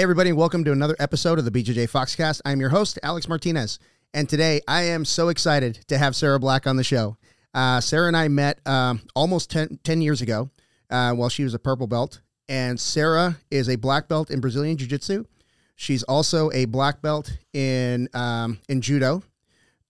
Hey, everybody, welcome to another episode of the BJJ Foxcast. I'm your host, Alex Martinez. And today I am so excited to have Sarah Black on the show. Uh, Sarah and I met um, almost 10, 10 years ago uh, while she was a purple belt. And Sarah is a black belt in Brazilian Jiu Jitsu. She's also a black belt in, um, in Judo.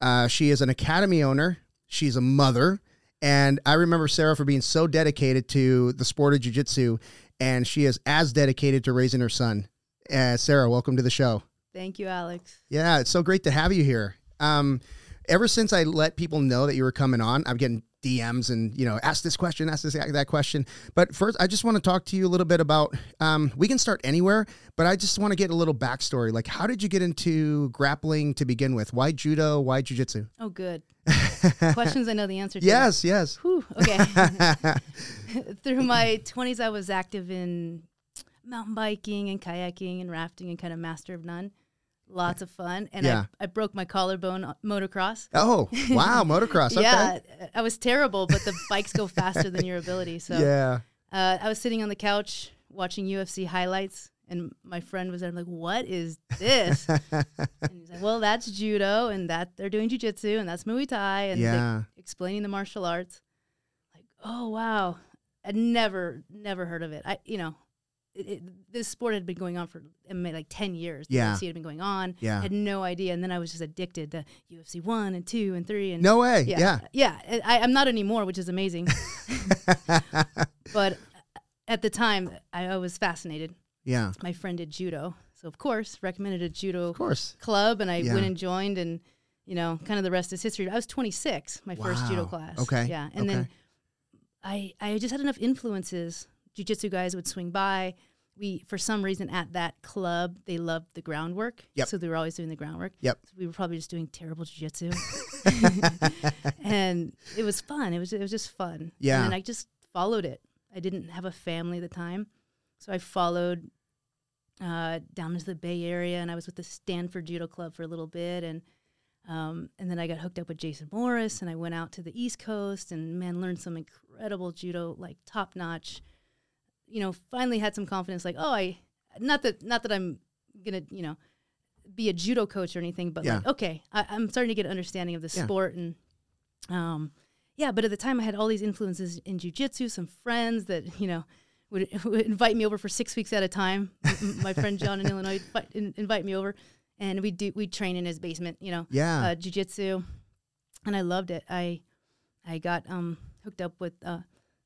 Uh, she is an academy owner. She's a mother. And I remember Sarah for being so dedicated to the sport of Jiu Jitsu. And she is as dedicated to raising her son. Uh, Sarah, welcome to the show. Thank you, Alex. Yeah, it's so great to have you here. Um, ever since I let people know that you were coming on, I'm getting DMs and you know, ask this question, ask this that question. But first, I just want to talk to you a little bit about. Um, we can start anywhere, but I just want to get a little backstory. Like, how did you get into grappling to begin with? Why judo? Why jujitsu? Oh, good. Questions I know the answer to. Yes, yes. Whew, okay. Through my 20s, I was active in mountain biking and kayaking and rafting and kind of master of none. Lots of fun. And Yeah. I, I broke my collarbone on motocross. Oh, wow, motocross. Okay. Yeah, I was terrible, but the bikes go faster than your ability. So Yeah. uh, I was sitting on the couch watching UFC highlights, and my friend was there. I'm like, "What is this?" and he's like, "Well, that's judo, and that they're doing jujitsu, and that's Muay Thai, and Yeah. explaining the martial arts." Like, oh wow, I'd never, never heard of it. I, you know, it, it, this sport had been going on for like ten years. The Yeah. UFC had been going on. Yeah. had no idea, and then I was just addicted to UFC one and two and three, and No way. yeah, Yeah. yeah. I, I'm not anymore, which is amazing. but at the time, I, I was fascinated. Yeah. My friend did judo, so of course recommended a judo Of course. club, and I Yeah. went and joined, and you know, kind of the rest is history. I was 26, my first judo class. Okay. yeah, and then I I just had enough influences. Jiu-jitsu guys would swing by. We, for some reason, at that club, they loved the groundwork. Yep. So they were always doing the groundwork. Yep. So we were probably just doing terrible jiu-jitsu. and it was fun. It was it was just fun. Yeah. And then I just followed it. I didn't have a family at the time, so I followed uh, down into the Bay Area, and I was with the Stanford Judo Club for a little bit, and um, and then I got hooked up with Jason Morris, and I went out to the East Coast, and man, learned some incredible judo, like top notch. You know, finally had some confidence, like oh, I not that not that I'm gonna you know be a judo coach or anything, but like okay, I, I'm starting to get an understanding of the Yeah. sport and um, yeah, but at the time I had all these influences in jujitsu, some friends that you know would, would invite me over for six weeks at a time. My friend John in Illinois would invite me over, and we do we train in his basement, you know, Yeah. uh, jujitsu, and I loved it. I I got um, hooked up with uh,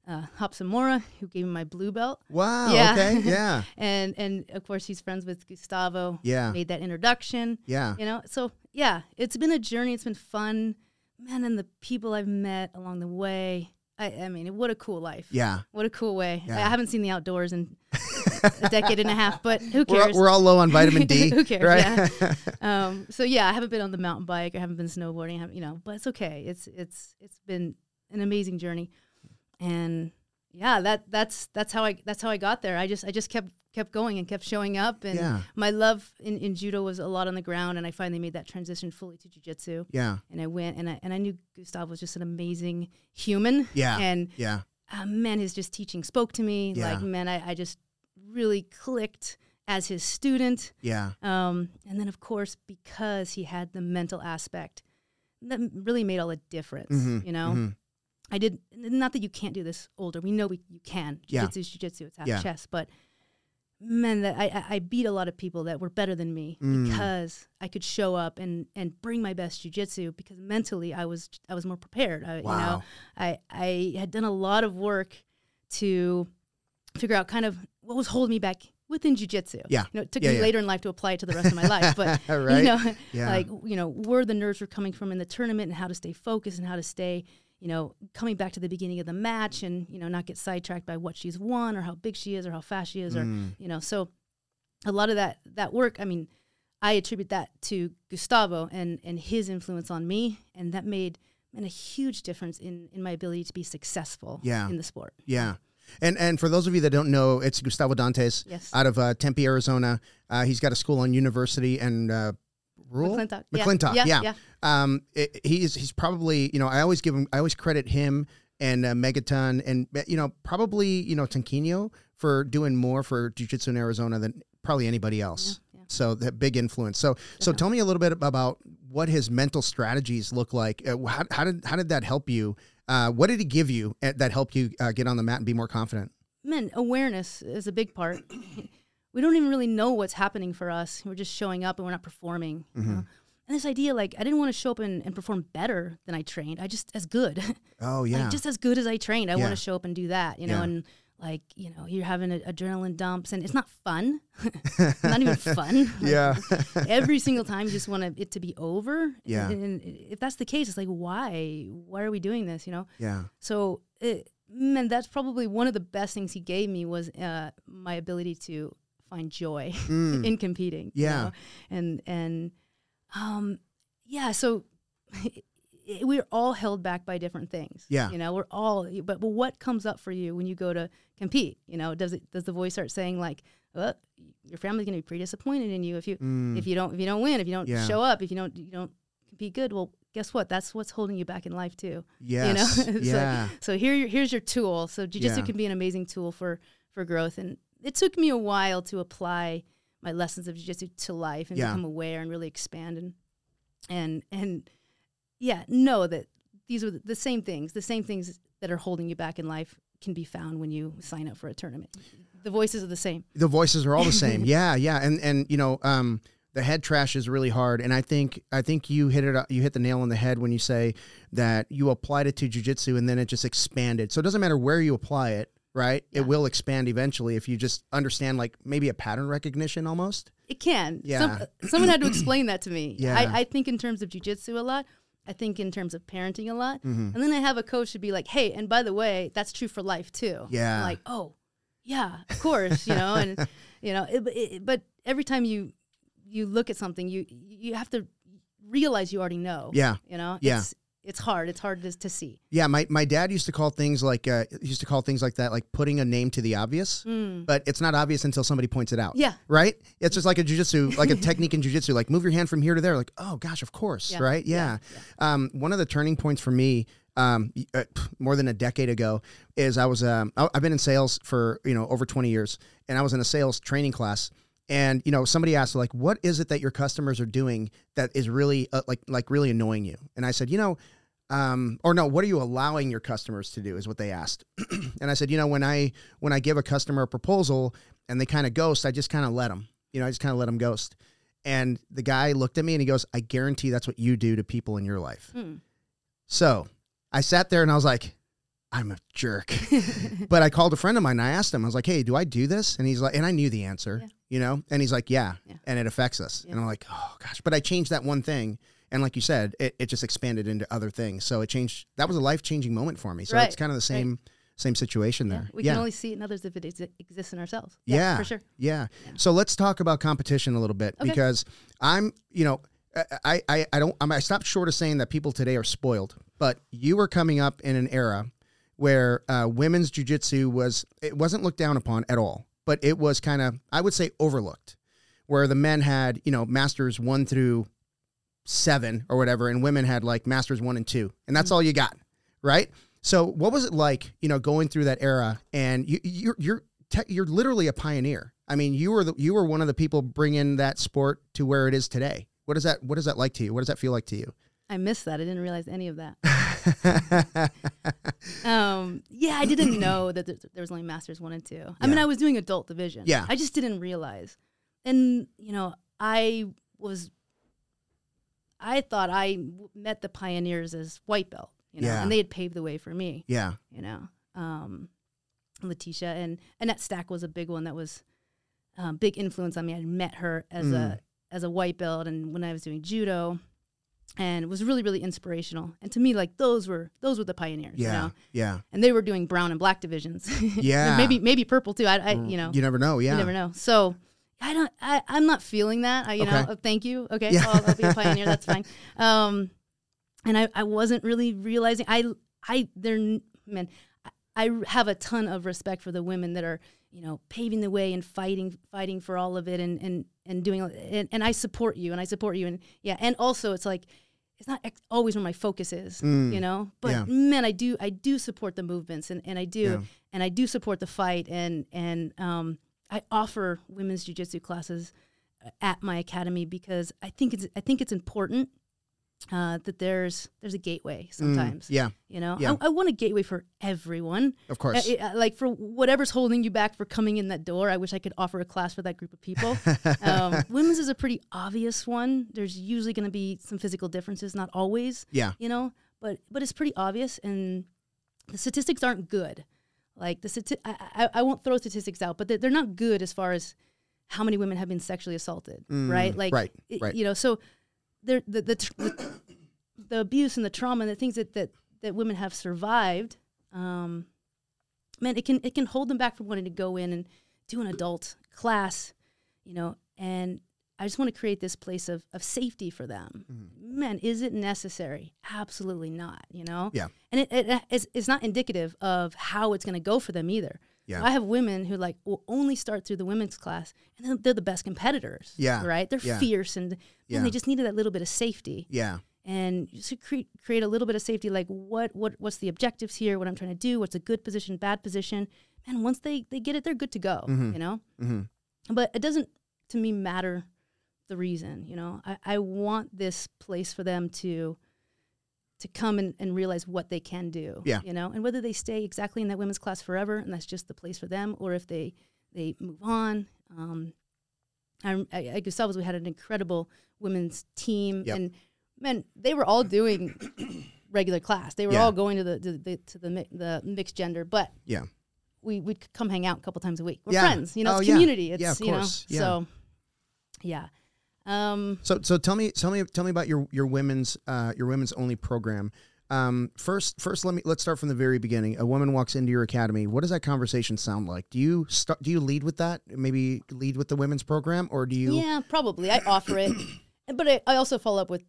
uh, Hop Samora, who gave me my blue belt, wow. yeah. Okay. Yeah. and and of course he's friends with Gustavo. Yeah. made that introduction Yeah. you know so yeah it's been a journey it's been fun man and the people i've met along the way i, I mean what a cool life Yeah. what a cool way I, Yeah. I haven't seen the outdoors in a decade and a half but who We're, cares we're all low on vitamin D. Who cares, Right? um, so yeah i haven't been on the mountain bike i haven't been snowboarding I haven't, you know but it's okay it's it's it's been an amazing journey and yeah that that's that's how i that's how i got there i just i just kept kept going and kept showing up and Yeah. my love in, in judo was a lot on the ground and i finally made that transition fully to jiu-jitsu yeah. and i went and i and i knew gustav was just an amazing human Yeah. and Yeah. uh, man his just teaching spoke to me Yeah. like man I, I just really clicked as his student Yeah. um, and then, of course, because he had the mental aspect, that really made all the difference. Mhm, You know, mhm. I did not that you can't do this older. We know we you can. Jiu-jitsu is jiu-jitsu. It's half Yeah. chess. But man, that I, I- beat a lot of people that were better than me Mm. because I could show up and and bring my best jiu-jitsu because mentally I was I was more prepared. I, You Wow. know, I I had done a lot of work to figure out kind of what was holding me back within jujitsu. Yeah. You know, it took Yeah, me yeah. later in life to apply it to the rest of my life. But Right. you know, Yeah. like you know, where the nerves were coming from in the tournament and how to stay focused and how to stay, you know, coming back to the beginning of the match and, you know, not get sidetracked by what she's won or how big she is or how fast she is or Mm. you know, so a lot of that that work, I mean, I attribute that to Gustavo and and his influence on me and that made man, a huge difference in in my ability to be successful Yeah. in the sport. Yeah. And and for those of you that don't know, it's Gustavo Dantas Yes. out of uh, Tempe, Arizona. Uh, he's got a school on University and uh, rural McClintock. Yeah. McClintock. Yeah, Yeah. yeah. Um, it, he's he's probably you know I always give him I always credit him and uh, Megaton and uh, you know probably you know Tanquino for doing more for jiu-jitsu in Arizona than probably anybody else. Yeah, yeah. So that big influence. So so tell me a little bit about what his mental strategies look like. Uh, how, how did how did that help you? Uh, what did he give you uh, that helped you uh, get on the mat and be more confident? Men, awareness is a big part. We don't even really know what's happening for us. We're just showing up and we're not performing. Mm-hmm. know? And this idea, like, I didn't want to show up and, and perform better than I trained. I just as good. Oh yeah, like just as good as I trained. I Yeah. want to show up and do that, you know, Yeah. and like, you know, you're having a, adrenaline dumps and it's not fun. not even fun. Like, yeah, every single time you just want it to be over. Yeah. And, and if that's the case, it's like, why? Why are we doing this, you know? yeah, So, it, man, that's probably one of the best things he gave me was uh, my ability to find joy Mm. in competing. you Yeah. know? And, and, um, yeah, so we're all held back by different things. Yeah. You know, we're all, but, but what comes up for you when you go to compete? You know, does it, does the voice start saying like, well, your family's going to be pretty disappointed in you if you, Mm. if you don't, if you don't win, if you don't Yeah. show up, if you don't, you don't compete good, well, guess what? That's what's holding you back in life too. yes, You know, so, yeah, so here, here's your tool. So jujitsu Yeah. can be an amazing tool for for growth, and it took me a while to apply my lessons of jujitsu to life and Yeah. become aware and really expand and and and yeah, know that these are the- same things. The same things that are holding you back in life can be found when you sign up for a tournament. The voices are the same. the voices are all the same. yeah, yeah, and and you know, um, the head trash is really hard, and I think I think you hit it. You hit the nail on the head when you say that you applied it to jujitsu and then it just expanded. So it doesn't matter where you apply it, right? Yeah. It will expand eventually if you just understand like maybe a pattern recognition almost. It can. Yeah. Some, someone had to explain that to me. Yeah. I, I think in terms of jujitsu a lot. I think in terms of parenting a lot. Mm-hmm. And then I have a coach to be like, hey, and by the way, that's true for life too. Yeah. I'm like, oh, yeah, of course, you know, and you know, it, it, but every time you you look at something, you you have to realize you already know. Yeah, You know, Yeah. it's it's hard. It's hard to, to see. yeah. My my dad used to call things like uh, used to call things like that like putting a name to the obvious, Mm. but it's not obvious until somebody points it out. Yeah. right? It's just like a jujitsu, like a technique in jujitsu, like move your hand from here to there. Like, oh gosh, of course, Yeah, right? Yeah. Um, one of the turning points for me, um, uh, more than a decade ago, is I was um, I've been in sales for you know over twenty years, and I was in a sales training class. And you know, somebody asked like, "What is it that your customers are doing that is really uh, like like really annoying you?" And I said, "You know, um, or no, what are you allowing your customers to do?" Is what they asked. and I said, "You know, when I when I give a customer a proposal and they kind of ghost, I just kind of let them. You know, I just kind of let them ghost." And the guy looked at me and he goes, "I guarantee that's what you do to people in your life." Mm. So I sat there and I was like, I'm a jerk. but I called a friend of mine and I asked him, I was like, hey, do I do this? And he's like, and I knew the answer, Yeah. you know? And he's like, yeah. Yeah. And it affects us. Yeah. And I'm like, oh gosh. But I changed that one thing. And like you said, it, it just expanded into other things. So it changed. That was a life changing moment for me. So Right, it's kind of the same same situation Yeah. there. We yeah. can only see it in others if it exi- exists in ourselves. Yeah. for sure. Yeah. Yeah. So let's talk about competition a little bit Okay. because I'm, you know, I, I, I don't, I'm, I stopped short of saying that people today are spoiled, but you were coming up in an era where uh, women's jujitsu was, it wasn't looked down upon at all, but it was kind of, I would say, overlooked, where the men had, you know, masters one through seven or whatever, and women had like masters one and two, and that's all you got, right? So what was it like, you know, going through that era? And you, you're you're te- you're literally a pioneer. I mean, you were the you were one of the people bringing that sport to where it is today. What is that? What is that like to you? What does that feel like to you? I missed that. I didn't realize any of that. um, yeah, I didn't know that there, there was only masters one and two. I mean, I was doing adult division. Yeah. I just didn't realize. And, you know, I was, I thought I w- met the pioneers as white belt, you know, Yeah. and they had paved the way for me, yeah, you know. Um, Letitia and Annette Stack was a big one that was um, big influence on me. I met her as Mm. a as a white belt, and when I was doing judo, and it was really really inspirational. And to me, like those were those were the pioneers, yeah, you know. yeah. And they were doing brown and black divisions, Yeah. maybe maybe purple too. I, I you know You never know. Yeah, you never know. So I don't. I, I'm not feeling that. I, you know. Okay. uh, thank you. Okay. Yeah. I'll, I'll be a pioneer. That's fine. Um, and I, I wasn't really realizing. I I there man. I- I have a ton of respect for the women that are you know paving the way and fighting fighting for all of it and and and doing and, and I support you and I support you and yeah and also it's like it's not ex- always where my focus is Mm. you know but Yeah. man I do I do support the movements and, and I do Yeah. and I do support the fight and and um I offer women's jujitsu classes uh, at my academy because I think it's I think it's important uh, that there's there's a gateway sometimes. Mm, yeah, You know, Yeah. I, I want a gateway for everyone. of course. Uh, uh, like for whatever's holding you back for coming in that door, I wish I could offer a class for that group of people. um, women's is a pretty obvious one. There's usually going to be some physical differences, not always, yeah, you know, but but it's pretty obvious, and the statistics aren't good. Like the stati- I, I, I won't throw statistics out, but they're, they're not good as far as how many women have been sexually assaulted, Mm, right? Like, right, it- right. you know, so the the, the the abuse and the trauma and the things that that that women have survived, um, man, it can it can hold them back from wanting to go in and do an adult class, you know. And I just want to create this place of of safety for them. Mm-hmm. Man, is it necessary? Absolutely not. You know. Yeah. And it, it it's, it's not indicative of how it's going to go for them either. Yeah. I have women who like will only start through the women's class, and then they're the best competitors. Yeah. Right. They're Yeah. fierce, and Yeah. they just needed that little bit of safety yeah, and to create create a little bit of safety like what what what's the objectives here what i'm trying to do what's a good position bad position and once they they get it they're good to go you know hmm but it doesn't to me matter the reason you know i, I want this place for them to to come and, and realize what they can do Yeah. you know and whether they stay exactly in that women's class forever and that's just the place for them or if they they move on um I, I, at Gustavo's, we had an incredible women's team, Yep. and man, they were all doing regular class. They were Yeah. all going to the to the to the, mi- the mixed gender, but yeah. we would come hang out a couple times a week. We're Yeah. friends, you know. Oh, it's yeah. community. It's Yeah, you know. Yeah. So, yeah. Um, So so tell me tell me tell me about your your women's uh, your women's only program. Um, first first let me let's start from the very beginning. A woman walks into your academy. What does that conversation sound like? Do you start do you lead with that? Maybe lead with the women's program or do you yeah, probably. I offer it, but I, I also follow up with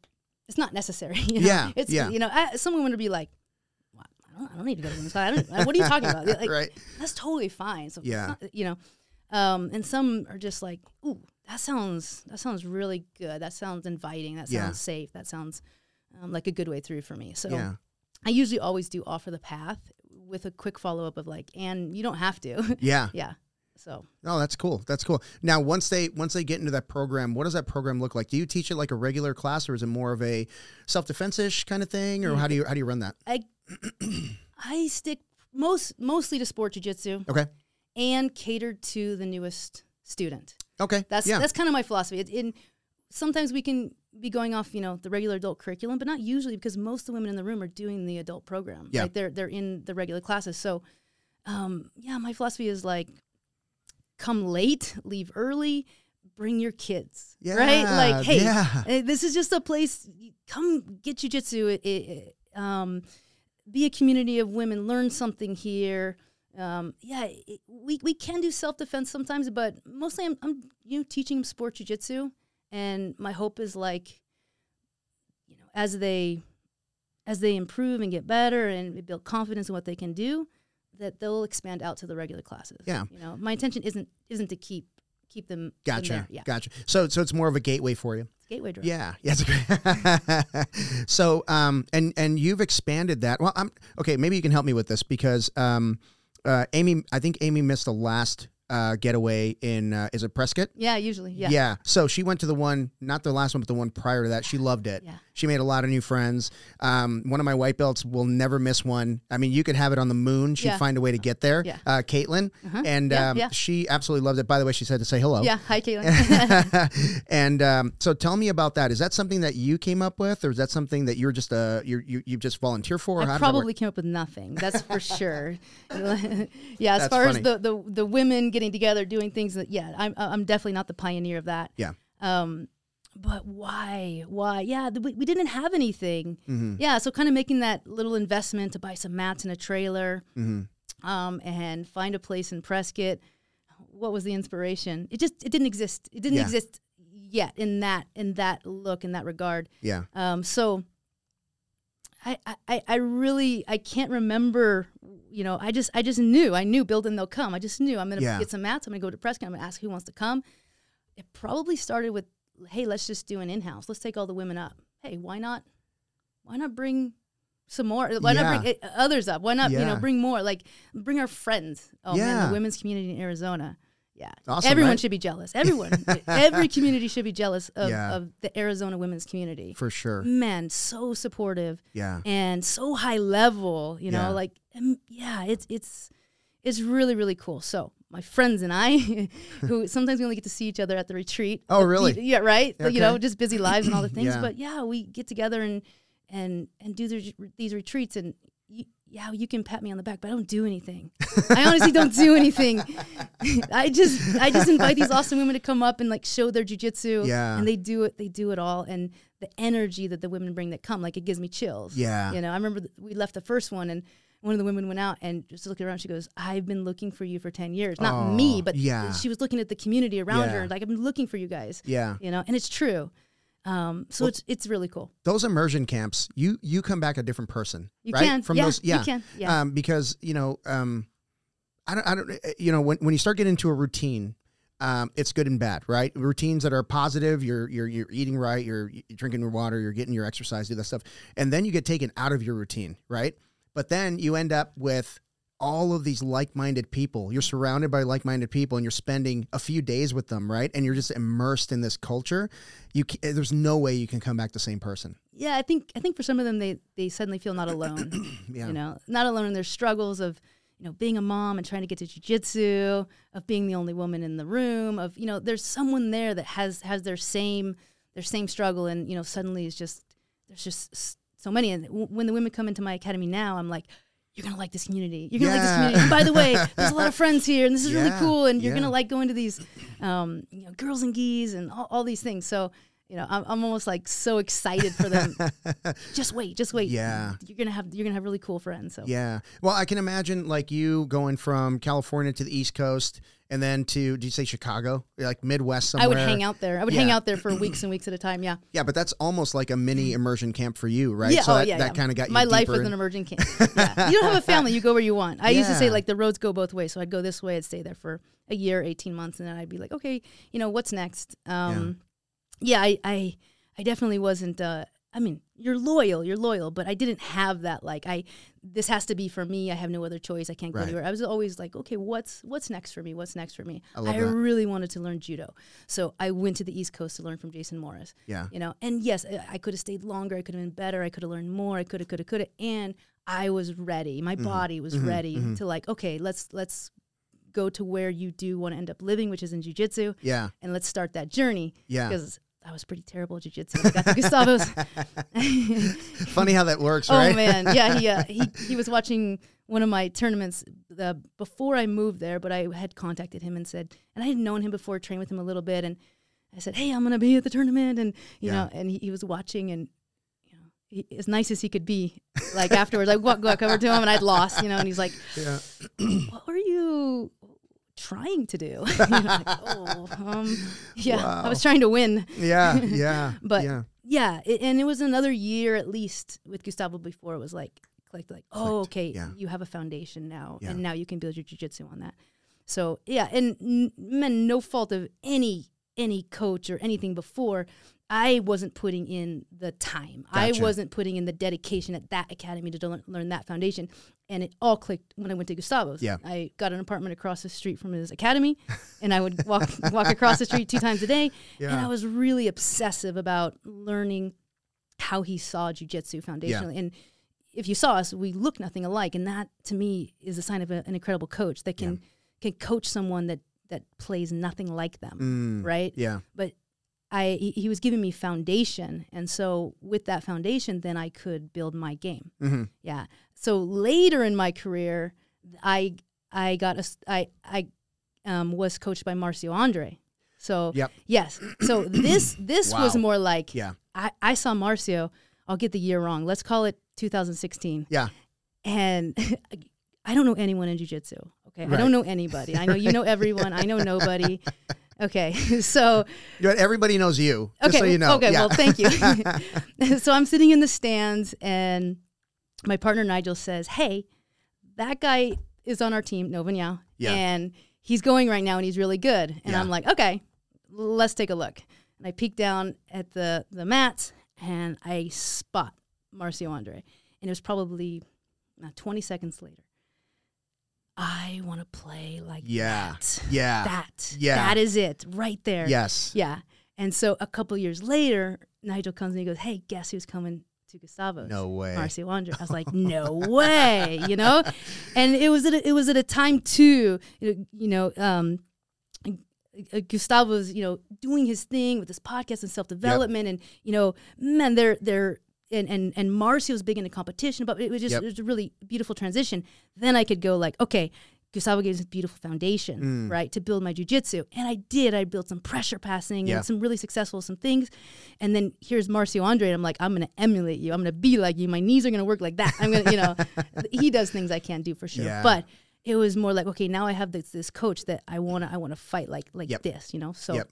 it's not necessary. You know? Yeah, It's yeah. you know, I, some women would be like, "What? I don't, I don't need to go to women's class. I don't, what are you talking about? Like, right? that's totally fine. So Yeah. not- you know, um, and some are just like, ooh, that sounds that sounds really good. That sounds inviting. That sounds Yeah. safe. That sounds um, like a good way through for me. So Yeah. I usually always do offer the path with a quick follow up of like, and you don't have to. Yeah. yeah. So Oh, that's cool. That's cool. Now, once they once they get into that program, what does that program look like? Do you teach it like a regular class, or is it more of a self defense ish kind of thing, or how do you how do you run that? I I stick most mostly to sport jujitsu Okay. and catered to the newest student. Okay. That's yeah. that's kind of my philosophy. It, in sometimes we can be going off, you know, the regular adult curriculum, but not usually because most of the women in the room are doing the adult program. Yeah. Like they're they're in the regular classes. So, um, yeah, my philosophy is like, come late, leave early, bring your kids. right? Like, hey, yeah. eh, this is just a place. Come get jujitsu. It, it, um, be a community of women. Learn something here. Um, yeah, it, we we can do self defense sometimes, but mostly I'm, I'm you know teaching them sport jujitsu, and my hope is like, you know, as they as they improve and get better and build confidence in what they can do, that they'll expand out to the regular classes. Yeah. you know, my intention isn't isn't to keep keep them Gotcha. Yeah, Gotcha. So so it's more of a gateway for you. it's gateway drug. Yeah, yeah, great. so, um, and and you've expanded that. Well, I'm okay. Maybe you can help me with this because, um, uh, Amy, I think Amy missed the last uh, getaway in uh, is it Prescott? Yeah, usually. Yeah. Yeah. So she went to the one, not the last one, but the one prior to that. She loved it. Yeah. She made a lot of new friends. Um, one of my white belts will never miss one. I mean, you could have it on the moon. She'd Yeah. find a way to get there. Yeah. Uh, Caitlin. Uh-huh. And Yeah, um, yeah. she absolutely loved it. By the way, she said to say hello. Yeah. Hi, Caitlin. and um, so tell me about that. Is that something that you came up with, or is that something that you're just uh you you you just volunteer for? How I probably came up with nothing. That's for sure. yeah, as That's far funny. as the, the the women getting together doing things that yeah, I'm I'm definitely not the pioneer of that. Yeah. Um, but why? Why? Yeah, we, we didn't have anything. Mhm. Yeah, so kind of making that little investment to buy some mats and a trailer, Mhm. um, and find a place in Prescott. What was the inspiration? It just it didn't exist. It didn't Yeah. exist yet in that in that look in that regard. Yeah. Um, so I, I, I really I can't remember. You know, I just I just knew I knew build and they'll come. I just knew I'm gonna Yeah. get some mats. I'm gonna go to Prescott. I'm gonna ask who wants to come. It probably started with, hey, let's just do an in house. Let's take all the women up. Hey, why not? Why not bring some more? Why Yeah. not bring uh, others up? Why not you know bring more? Like bring our friends. Oh man, the women's community in Arizona. Yeah, Awesome, everyone right? should be jealous. Everyone, every community should be jealous of, Yeah. of the Arizona women's community. For sure. Man, so supportive Yeah. and so high level. You know, Yeah. like yeah, it's it's it's really really cool. So my friends and I, who sometimes we only get to see each other at the retreat. Oh, really? Yeah, right. Okay. You know, just busy lives and all the things. Yeah. But yeah, we get together and and and do these, these retreats and. Yeah, you can pat me on the back, but I don't do anything. I honestly don't do anything. I just I just invite these awesome women to come up and like show their jujitsu. Yeah. And they do it. They do it all, and the energy that the women bring that come, like it gives me chills. Yeah. You know, I remember th- we left the first one, and one of the women went out and just looking around. She goes, "I've been looking for you for ten years. Not Oh, me, but yeah. she was looking at the community around Yeah. her. Like I've been looking for you guys. Yeah. You know, and it's true. Um, so it's it's really cool. Those immersion camps, you you come back a different person. You right? can. From Yeah, those you yeah. can. Yeah. Um, because, you know, um I don't I don't uh, you know, when when you start getting into a routine, um, it's good and bad, right? Routines that are positive, you're you're you're eating right, you're, you're drinking your water, you're getting your exercise, do that stuff, and then you get taken out of your routine, right? But then you end up with all of these like-minded people. You're surrounded by like-minded people, and you're spending a few days with them, right? And you're just immersed in this culture. You ca- eh, there's no way you can come back the same person. yeah, I think I think for some of them they they suddenly feel not alone. Yeah. You know, not alone in their struggles of you know being a mom and trying to get to jujitsu, of being the only woman in the room, of you know there's someone there that has has their same their same struggle, and you know suddenly it's just there's just so many. And w- when the women come into my academy now, I'm like. You're gonna like this community. You're gonna like this community. And by the way, there's a lot of friends here, and this is Yeah, really cool. And you're yeah. gonna like going to these, um, you know, girls and geese and all, all these things. So, you know, I'm, I'm almost like so excited for them. just wait, just wait. Yeah. you're gonna have you're gonna have really cool friends. So Yeah. Well, I can imagine like you going from California to the East Coast and then to, did you say Chicago? Like Midwest somewhere? I would hang out there. I would hang out there for weeks and weeks at a time. Yeah. Yeah, but that's almost like a mini immersion camp for you, right? Yeah. So oh, that, yeah. that yeah. kind of got you my life deeper as in- an immersion camp. yeah. You don't have a family. You go where you want. I used to say like the roads go both ways. So I'd go this way. I'd stay there for a year, eighteen months, and then I'd be like, okay, you know, what's next? Um, yeah. I, I, I definitely wasn't. Uh, I mean, you're loyal. You're loyal, but I didn't have that. Like, I, this has to be for me. I have no other choice. I can't go Right. anywhere. I was always like, okay, what's what's next for me? What's next for me? I that. really wanted to learn judo, so I went to the East Coast to learn from Jason Morris Yeah. you know and yes I- i could have stayed longer i could have been better i could have learned more i could have could have could have and i was ready my Mm-hmm. body was ready to like okay let's let's go to where you do want to end up living which is in jiu-jitsu Yeah. and let's start that journey Yeah. because i was pretty terrible at jiu-jitsu i got to gustavo's Funny how that works, right? oh man yeah he, uh, he he was watching one of my tournaments uh, before i moved there but i had contacted him and said and i had known him before trained with him a little bit and i said hey i'm gonna be at the tournament and you Yeah. know and he, he was watching and you know he, as nice as he could be like afterwards i walk, walk over to him and i'd lost you know and he's like yeah. what were you trying to do You know, like, oh um yeah i was trying to win Yeah. Yeah. but yeah. yeah, it, and it was another year at least with Gustavo before it was like like like oh okay yeah. you have a foundation now Yeah. and now you can build your jujitsu on that. So yeah, and n- man, no fault of any any coach or anything before. I wasn't putting in the time. Gotcha. I wasn't putting in the dedication at that academy to learn, learn that foundation. And it all clicked when I went to Gustavo's. Yeah. I got an apartment across the street from his academy, and I would walk walk across the street two times a day. Yeah. And I was really obsessive about learning how he saw jujitsu foundationally. And if you saw us, we look nothing alike, and that to me is a sign of a, an incredible coach that can can coach someone that that plays nothing like them, Mm, right? Yeah. But I he, he was giving me foundation, and so with that foundation, then I could build my game. hmm Yeah. So later in my career, I I got a I I um, was coached by Marcio Andre. So Yep. yes. So this this was more like Yeah. I, I saw Marcio. I'll get the year wrong. Let's call it 2016. Yeah. And I don't know anyone in jiu-jitsu. Okay. I don't know anybody. I know you know everyone. I know nobody. Okay. So Everybody knows you. Just okay. so you know. Okay. Yeah. Well, thank you. so I'm sitting in the stands, and my partner Nigel says, "Hey, that guy is on our team, Nova União, Yeah. and he's going right now, and he's really good." And Yeah. I'm like, "Okay, let's take a look." And I peek down at the the mats, and I spot Marcio Andre, and it was probably uh, 20 seconds later. I want to play like Yeah. that. Yeah. That. Yeah. That is it right there. Yes. Yeah. And so a couple years later, Nigel comes and he goes, Hey, guess who's coming to Gustavo's? No way. Marcio Andre. I was like, no way, you know? And it was at a, it was at a time too, you know, um, uh, Gustavo's, you know, doing his thing with this podcast and self development, and you know, man, they're they're and and and Marcio's big into competition, but it was just Yep. it was a really beautiful transition. Then I could go like, okay, Gustavo gave us this beautiful foundation, Mm. right, to build my jujitsu, and I did. I built some pressure passing Yeah. and some really successful some things, and then here's Marcio Andre, and I'm like, I'm gonna emulate you. I'm gonna be like you. My knees are gonna work like that. I'm gonna, you know, he does things I can't do for sure, Yeah. but. It was more like okay, now I have this this coach that I wanna I wanna fight like like Yep. this, you know. So Yep.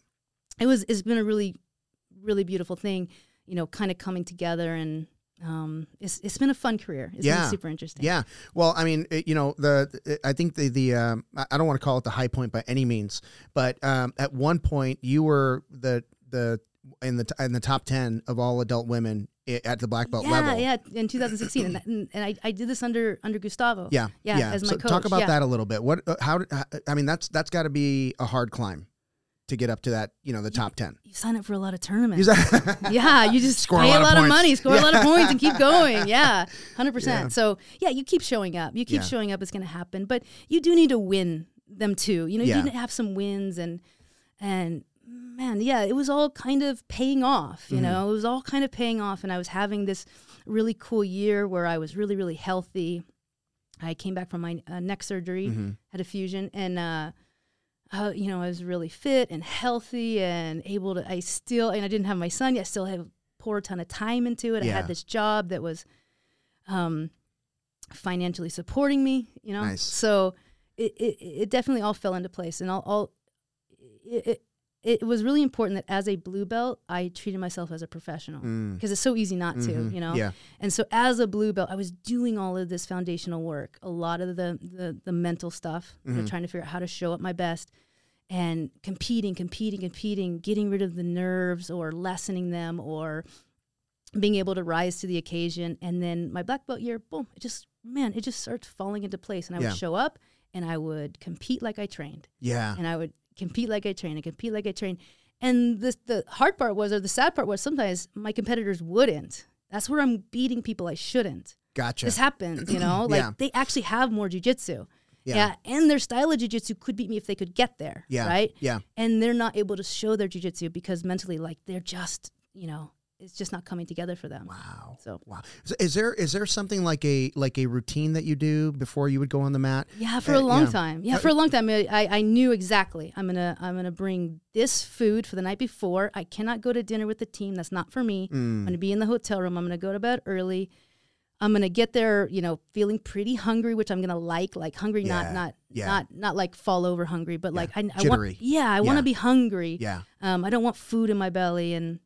it was it's been a really really beautiful thing, you know, kind of coming together and um, it's it's been a fun career. It's Yeah. been super interesting. Yeah. Well, I mean, it, you know, the I think the the um, I don't want to call it the high point by any means, but um, at one point you were the the in the in the top ten of all adult women at the black belt yeah, level. yeah, yeah. in 2016, and, that, and, and I, I did this under under Gustavo. Yeah, Yeah, as my so coach, talk about yeah. that a little bit. What? uh, How? how- I mean, that's that's got to be a hard climb to get up to that. You know, the top ten. You sign up for a lot of tournaments. Yeah, you just Score a pay lot a lot of, points. money, score Yeah. a lot of points, and keep going. Yeah, hundred Yeah. percent. So yeah, you keep showing up. You keep Yeah. showing up. It's going to happen, but you do need to win them too. You know, you need to have some wins and and man, yeah, it was all kind of paying off. Mm-hmm. You know, it was all kind of paying off, and I was having this really cool year where I was really really healthy. I came back from my uh, neck surgery, Mhm. had a fusion, and uh, uh, you know, I was really fit and healthy and able to. I still, and I didn't have my son yet. I still had pour a ton of time into it. I had this job that was, um, financially supporting me. You know, Nice. so it, it it definitely all fell into place, and all all it, it it was really important that as a blue belt, I treated myself as a professional Mm. because it's so easy not to. Mhm. You know, Yeah. and so as a blue belt, I was doing all of this foundational work, a lot of the the, the mental stuff, you know, Mhm. trying to figure out how to show up my best and competing, competing, competing, getting rid of the nerves or lessening them or being able to rise to the occasion. And then my black belt year, boom, it just man, it just starts falling into place. And I Yeah. would show up and I would compete like I trained Yeah. and I would compete like I train, I compete like I train. And the the hard part was, or the sad part was, sometimes my competitors wouldn't. That's where I'm beating people I shouldn't. Gotcha. This happens, you know. Like Yeah. they actually have more jujitsu. Yeah. Yeah. and their style of jujitsu could beat me if they could get there. Yeah. right. Yeah. And they're not able to show their jujitsu because mentally, like they're just, you know, it's just not coming together for them. Wow. So Wow. So is there is there something like a like a routine that you do before you would go on the mat? Yeah, for Uh, a long yeah. time. Yeah, Uh, for a long time. I, I knew exactly. I'm gonna I'm gonna bring this food for the night before. I cannot go to dinner with the team. That's not for me. I'm Mm. gonna be in the hotel room. I'm gonna go to bed early. I'm gonna get there, you know, feeling pretty hungry, which I'm gonna like, like hungry, Yeah, not not yeah. not not like fall over hungry, but like I, I want, yeah, I want to be hungry. Yeah. Um, I don't want food in my belly, and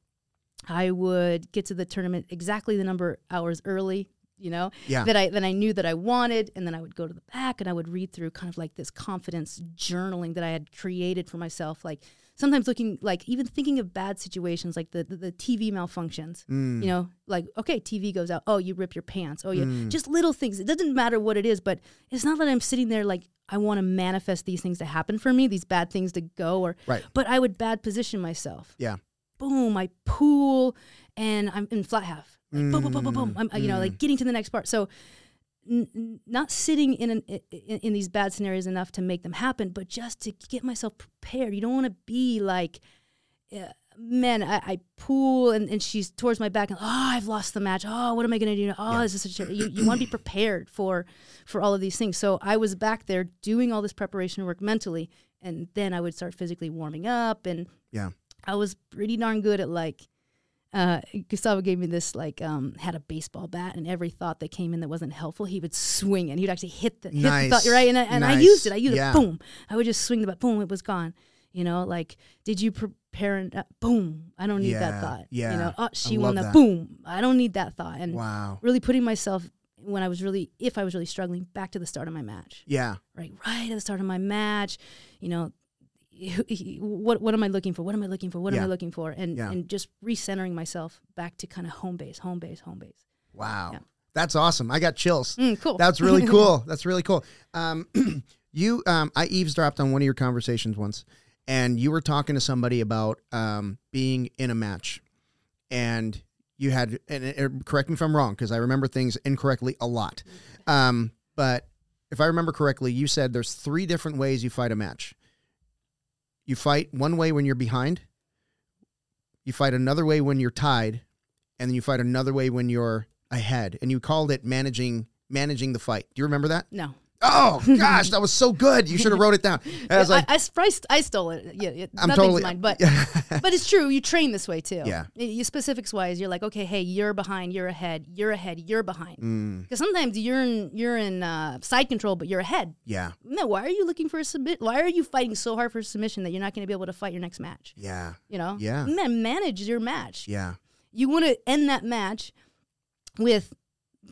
I would get to the tournament exactly the number of hours early, you know, Yeah. that I that I knew that I wanted, and then I would go to the back and I would read through kind of like this confidence journaling that I had created for myself, like sometimes looking like even thinking of bad situations like the the, the TV malfunctions, Mm. you know, like okay, TV goes out, oh, you rip your pants, oh, yeah, Mm. just little things. It doesn't matter what it is, but it's not that I'm sitting there like I want to manifest these things to happen for me, these bad things to go, or Right. but I would bad position myself. Yeah. Boom, I pool and I'm in flat half. Like, boom, boom, boom, boom, boom. I'm, uh, you know, Mm. like getting to the next part. So, n- n- not sitting in, an, in in these bad scenarios enough to make them happen, but just to get myself prepared. You don't want to be like, uh, man, I, I pool and, and she's towards my back and oh, I've lost the match. Oh, what am I gonna do? now? Oh, Yeah. this is such a, you, you want to be prepared for for all of these things. So I was back there doing all this preparation work mentally, and then I would start physically warming up and Yeah. I was pretty darn good at like uh, Gustavo gave me this like um, had a baseball bat and every thought that came in that wasn't helpful he would swing and he'd actually hit the hit the thought right? And I, and I used it. I used Yeah. it boom. I would just swing the bat. Boom. It was gone. You know like did you prepare and uh, boom. I don't need Yeah, that thought yeah. you know oh she won that. that. boom. I don't need that thought. And Wow. really putting myself when I was really if I was really struggling back to the start of my match. Yeah. right right at the start of my match. You know what what am I looking for? What am I looking for? What Yeah. am I looking for? And Yeah. and just recentering myself back to kind of home base, home base, home base. Wow. Yeah. That's awesome. I got chills. Mm, cool. That's really cool. That's really cool. Um, you, um, I eavesdropped on one of your conversations once, and you were talking to somebody about um, being in a match, and you had, and and correct me if I'm wrong, because I remember things incorrectly a lot. Um, but if I remember correctly, you said there's three different ways you fight a match. You fight one way when you're behind. You fight another way when you're tied, and then you fight another way when you're ahead. And you called it managing managing the fight. Do you remember that? no. Oh gosh, that was so good. You should have wrote it down. And I was like, I, I, I stole it. Yeah, it, I'm nothing's totally mine, but but it's true. You train this way too. Yeah. You specifics wise, you're like, okay, hey, you're behind, you're ahead, you're ahead, you're behind. Mm, Because sometimes you're in you're in uh, side control, but you're ahead. yeah, No, why are you looking for a submit? Why are you fighting so hard for submission that you're not going to be able to fight your next match? yeah, You know, Yeah. Man, manage your match. yeah, You want to end that match with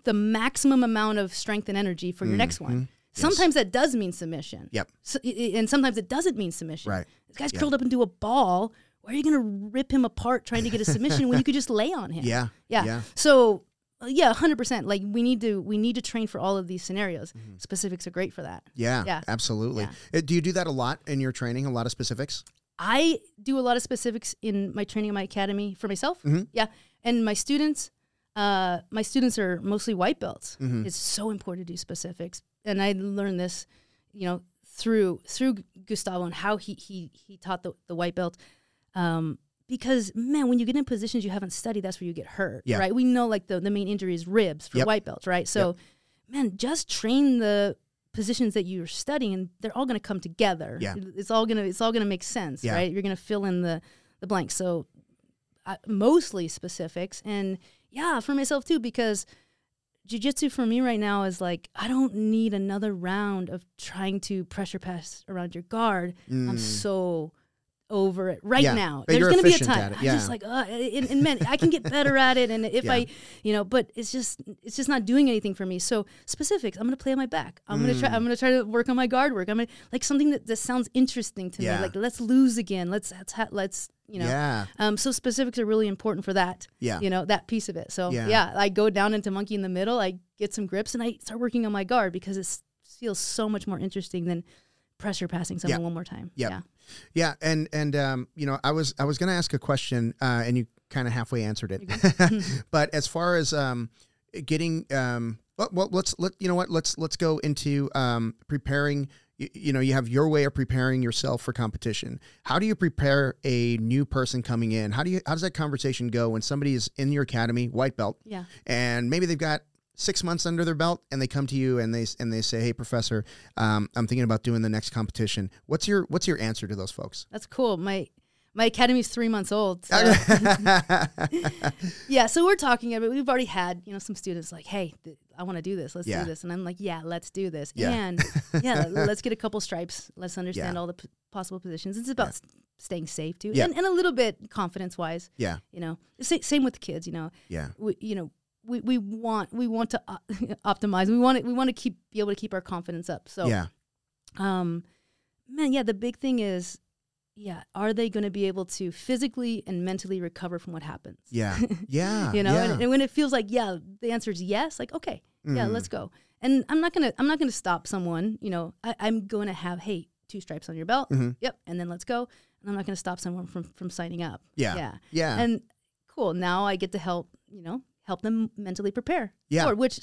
the maximum amount of strength and energy for your next one. Mhm. Sometimes that does mean submission. Yep. So, and sometimes it doesn't mean submission. Right. This guy's Yeah. curled up into a ball. Why are you going to rip him apart trying to get a submission when you could just lay on him? yeah, Yeah. yeah. So uh, yeah, hundred percent. Like we need to we need to train for all of these scenarios. Mm-hmm. Specifics are great for that. Yeah, Yeah. absolutely. Yeah. Uh, Do you do that a lot in your training? A lot of specifics? I do a lot of specifics in my training in my academy for myself. Mhm. Yeah, and my students. Uh, my students are mostly white belts. Mhm. It's so important to do specifics, and I learned this, you know, through through Gustavo and how he he he taught the, the white belt. Um, because man, when you get in positions you haven't studied, that's where you get hurt. Yeah. Right. We know like the the main injury is ribs for Yep. white belts. Right. So, man, just train the positions that you're studying, and they're all going to come together. Yeah. It's all gonna it's all gonna make sense. Yeah. Right. You're gonna fill in the the blanks. So, I, mostly specifics, and yeah, for myself too, because jujitsu for me right now is like I don't need another round of trying to pressure pass around your guard. I'm mm. so over it right Mm. Yeah, now. There's gonna be a time. it, I'm just like, uh, and, and man, I can get better at it. And if Yeah. I, you know, but it's just it's just not doing anything for me. So specifics, I'm gonna play on my back. I'm gonna try. I'm Mm. gonna try to work on my guard work. I'm gonna like something that, that sounds interesting to Yeah. me. Like let's lose again. Let's let's ha- let's you know. yeah, Um, so specifics are really important for that. yeah, You know that piece of it. So Yeah. yeah. I go down into monkey in the middle. I get some grips and I start working on my guard because it feels so much more interesting than pressure passing someone Yeah. one more time. Yep. Yeah. yeah. And and um, you know, I was I was going to ask a question, uh, and you kind of halfway answered it. but as far as um, getting um, well, well, let's let you know what let's let's go into um, preparing. You, you know, you have your way of preparing yourself for competition. How do you prepare a new person coming in? How do you how does that conversation go when somebody is in your academy, white belt, Yeah. and maybe they've got six months under their belt and they come to you and they and they say hey professor um, i'm thinking about doing the next competition what's your what's your answer to those folks That's cool. My my academy's three months old. So yeah, so we're talking about we've already had, you know, some students like, hey, th- I want to do this. Let's Yeah. do this. And I'm like, yeah, let's do this. Yeah. And yeah, let's get a couple stripes. Let's understand Yeah. all the p- possible positions. It's about s staying safe too. And, and a little bit confidence wise, yeah you know. Sa- same with the kids, you know. yeah We, you know, we, we want we want to op- optimize. We want to, we want to keep be able to keep our confidence up. So yeah um, man, yeah, the big thing is, yeah, are they going to be able to physically and mentally recover from what happens? yeah yeah you know, yeah. and, and when it feels like, yeah, the answer is yes, like, okay, yeah, Mhm. let's go. And I'm not gonna, I'm not gonna stop someone. You know, I, I'm going to have, hey, two stripes on your belt, Mhm. yep, and then let's go. And I'm not gonna stop someone from from signing up. yeah yeah, yeah and cool. Now I get to help, you know, help them mentally prepare. Yeah. for which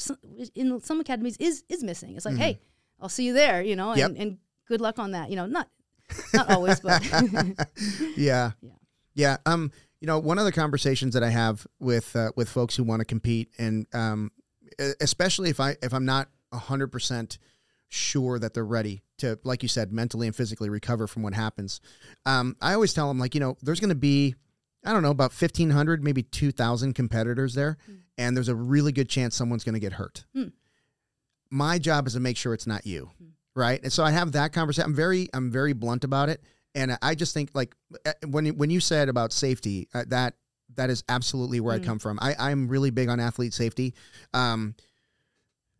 in some academies is is missing. It's like, hey, I'll see you there, you know, and, Mm-hmm. Yep. and good luck on that. You know, not not always, but yeah Yeah. yeah um you know one of the conversations that i have with uh, with folks who want to compete and um especially if i if i'm not 100% sure that they're ready to like you said mentally and physically recover from what happens um i always tell them like you know there's going to be i don't know about 1500 maybe 2000 competitors there and there's a really good chance someone's going to get hurt. Hmm. my job is to make sure it's not you right? And so i have that conversation. I'm very i'm very blunt about it and i just think like uh, when when you said about safety uh, that that is absolutely where Mm. i come from. I i'm really big on athlete safety um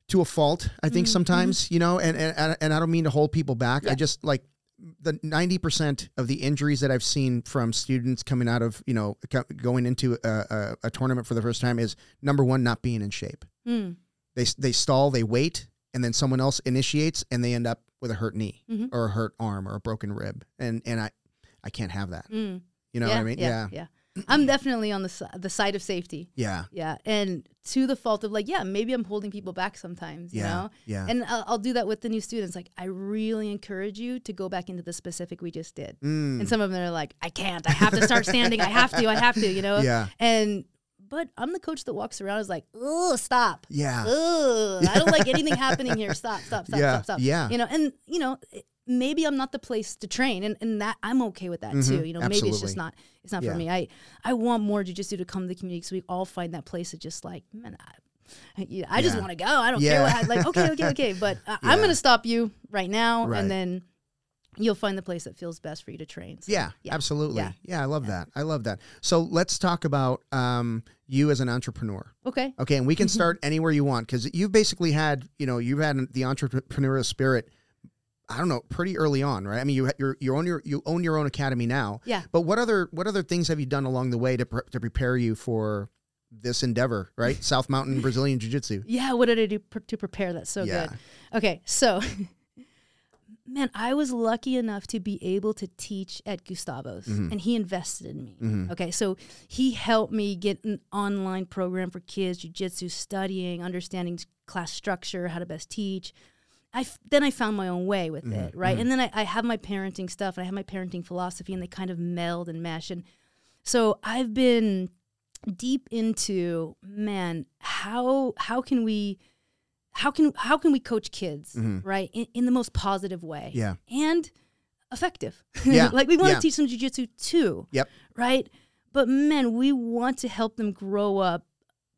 to a fault i think Mhm, sometimes you know and, and and i don't mean to hold people back. I just like the 90% of the injuries that I've seen from students coming out of, you know, going into a, a, a tournament for the first time is number one, not being in shape Hmm. they they stall, they wait, and then someone else initiates, and they end up with a hurt knee Mhm. or a hurt arm or a broken rib, and and I I can't have that. Mm. You know yeah, what I mean? Yeah, yeah. I'm definitely on the the side of safety. yeah, Yeah, and to the fault of like, yeah, maybe I'm holding people back sometimes. You yeah, know, yeah. and I'll, I'll do that with the new students. Like, I really encourage you to go back into the specific we just did. Mm, And some of them are like, I can't. I have to start standing. I have to. I have to. You know. yeah, And but I'm the coach that walks around is like, oh, stop. yeah, Ugh, I don't like anything happening here. Stop, stop, stop, Yeah, stop, stop. yeah. You know, and you know, maybe I'm not the place to train, and, and that I'm okay with that too. Mhm, You know, maybe it's just not it's not Yeah. for me. I I want more jujitsu to come to the community so we all find that place of just like, man, I, yeah, I just Yeah. want to go. I don't Yeah. care what. I, like, okay, okay, okay. But uh, I'm gonna stop you right now, Right. and then you'll find the place that feels best for you to train. So, Yeah, yeah. absolutely. Yeah. Yeah. I love that. I love that. So let's talk about um, you as an entrepreneur. Okay. Okay, and we can start anywhere you want because you've basically had, you know, you've had the entrepreneurial spirit. I don't know, pretty early on, right? I mean, you you're, you own your you own your own academy now. Yeah. But what other what other things have you done along the way to pre- to prepare you for this endeavor, right? South Mountain Brazilian Jiu Jitsu. Yeah. What did I do pr- to prepare? That's so Yeah. good. Okay, so man, I was lucky enough to be able to teach at Gustavo's, Mhm. and he invested in me. Mhm. Okay, so he helped me get an online program for kids, jujitsu studying, understanding class structure, how to best teach. I f- then I found my own way with Mhm, it, right? mhm. And then I, I have my parenting stuff, and I have my parenting philosophy, and they kind of meld and mesh. And so I've been deep into man, how how can we how can how can we coach kids Mhm. right in, in the most positive way Yeah. and effective Yeah, like we want to yeah. teach them jujitsu too Yep. right but man we want to help them grow up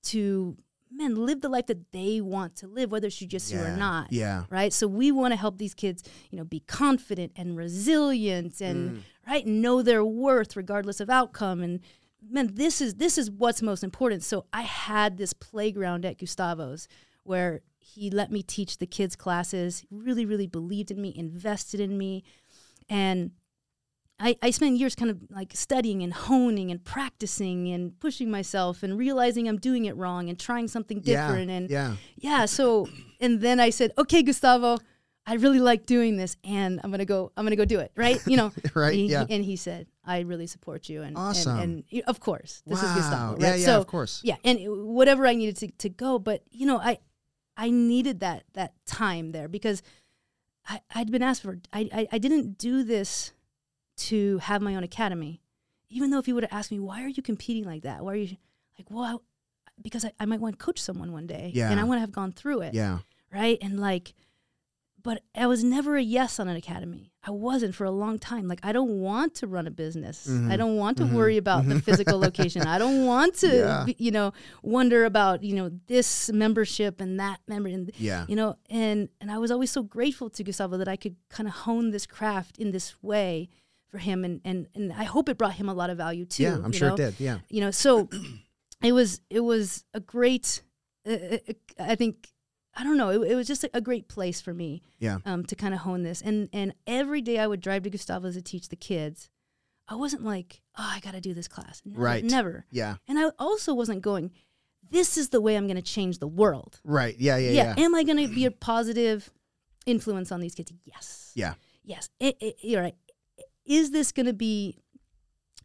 to man live the life that they want to live whether it's jujitsu Yeah. or not Yeah. right so we want to help these kids you know be confident and resilient and Mm. right know their worth regardless of outcome and man this is this is what's most important so i had this playground at gustavo's where he let me teach the kids classes really really believed in me invested in me and I, I spent years kind of like studying and honing and practicing and pushing myself and realizing I'm doing it wrong and trying something different yeah. and yeah. yeah so and then i said okay gustavo i really like doing this and i'm gonna go i'm gonna go do it right you know Right. He- yeah. and he said i really support you and and- Awesome. and, y- of course this wow. is gustavo right Yeah. Yeah. so of course. yeah and whatever i needed to, to go but you know i i needed that that time there because i i'd been asked for i i, I didn't do this to have my own academy even though if you would have asked me why are you competing like that why are you like well I, because I, I might want to coach someone one day Yeah. and i want to have gone through it Yeah. right and like but i was never a yes on an academy i wasn't for a long time like i don't want to run a business Mhm. i don't want to Mhm. worry about the Mhm. physical location i don't want to Yeah. be, you know wonder about you know this membership and that member and Yeah. you know and and i was always so grateful to gustavo that i could kind of hone this craft in this way for him and and and i hope it brought him a lot of value too Yeah. I'm sure know? it did. Yeah. you know so it was it was a great uh, uh, i think i don't know it, it was just a, a great place for me Yeah. um, to kind of hone this and and every day i would drive to gustavo's to teach the kids i wasn't like oh i gotta do this class never, Right. never Yeah. and i also wasn't going this is the way i'm gonna change the world Right. Yeah. Yeah. Yeah. am i gonna be a positive influence on these kids yes Yeah. yes it, it, you're right is this going to be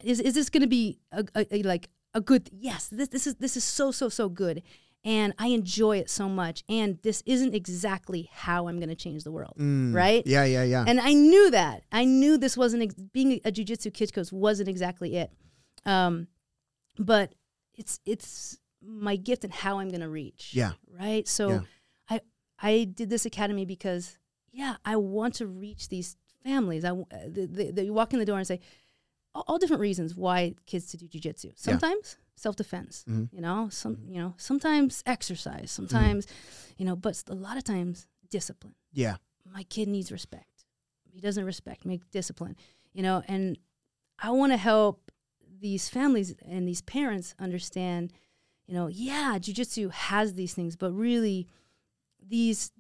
is, is this going to be a, a, a- like a good yes this this is this is so so so good and i enjoy it so much and this isn't exactly how i'm going to change the world Mm. right Yeah. Yeah. Yeah. and i knew that i knew this wasn't ex- being a jiu-jitsu kids coach wasn't exactly it um but it's it's my gift and how i'm going to reach Yeah. right so Yeah. i i did this academy because yeah i want to reach these families i w- uh, the, the, the, you walk in the door and say all, all different reasons why kids to do jiu-jitsu sometimes self-defense Mhm. you know? Some you know sometimes exercise sometimes you know but a lot of times discipline. Yeah. my kid needs respect. He doesn't respect me, discipline, you know, and I want to help these families and these parents understand, you know, yeah, jujitsu has these things, but really these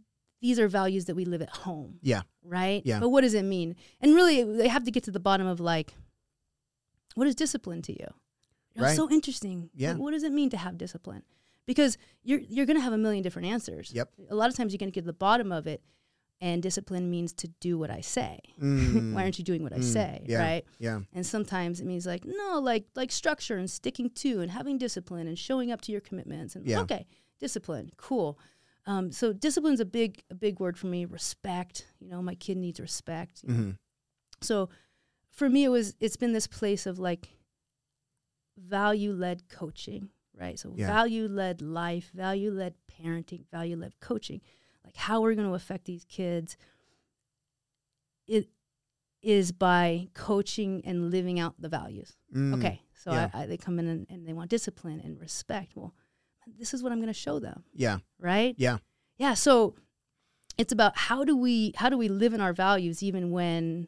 these are values that we live at home. Yeah. Right? Yeah. But what does it mean? And really they have to get to the bottom of like what is discipline to you? You know, Right. so interesting. Yeah. What, what does it mean to have discipline? because you're you're going to have a million different answers. Yep. A lot of times you're going to get to the bottom of it, and discipline means to do what I say. Mm, Why aren't you doing what I Mm, say? yeah. Right. yeah. And sometimes it means like no, like like structure and sticking to and having discipline and showing up to your commitments. And Yeah. okay, discipline, cool. Um, so discipline's a big a big word for me. Respect. You know, my kid needs respect. hmm So for me, it was it's been this place of like value led coaching, right? So Yeah. value led life, value led parenting, value led coaching. Like how we're going to affect these kids. It is by coaching and living out the values. Mm, Okay, so yeah. I, I, they come in and, and they want discipline and respect. Well, this is what I'm going to show them Yeah. right Yeah. yeah so it's about how do we how do we live in our values even when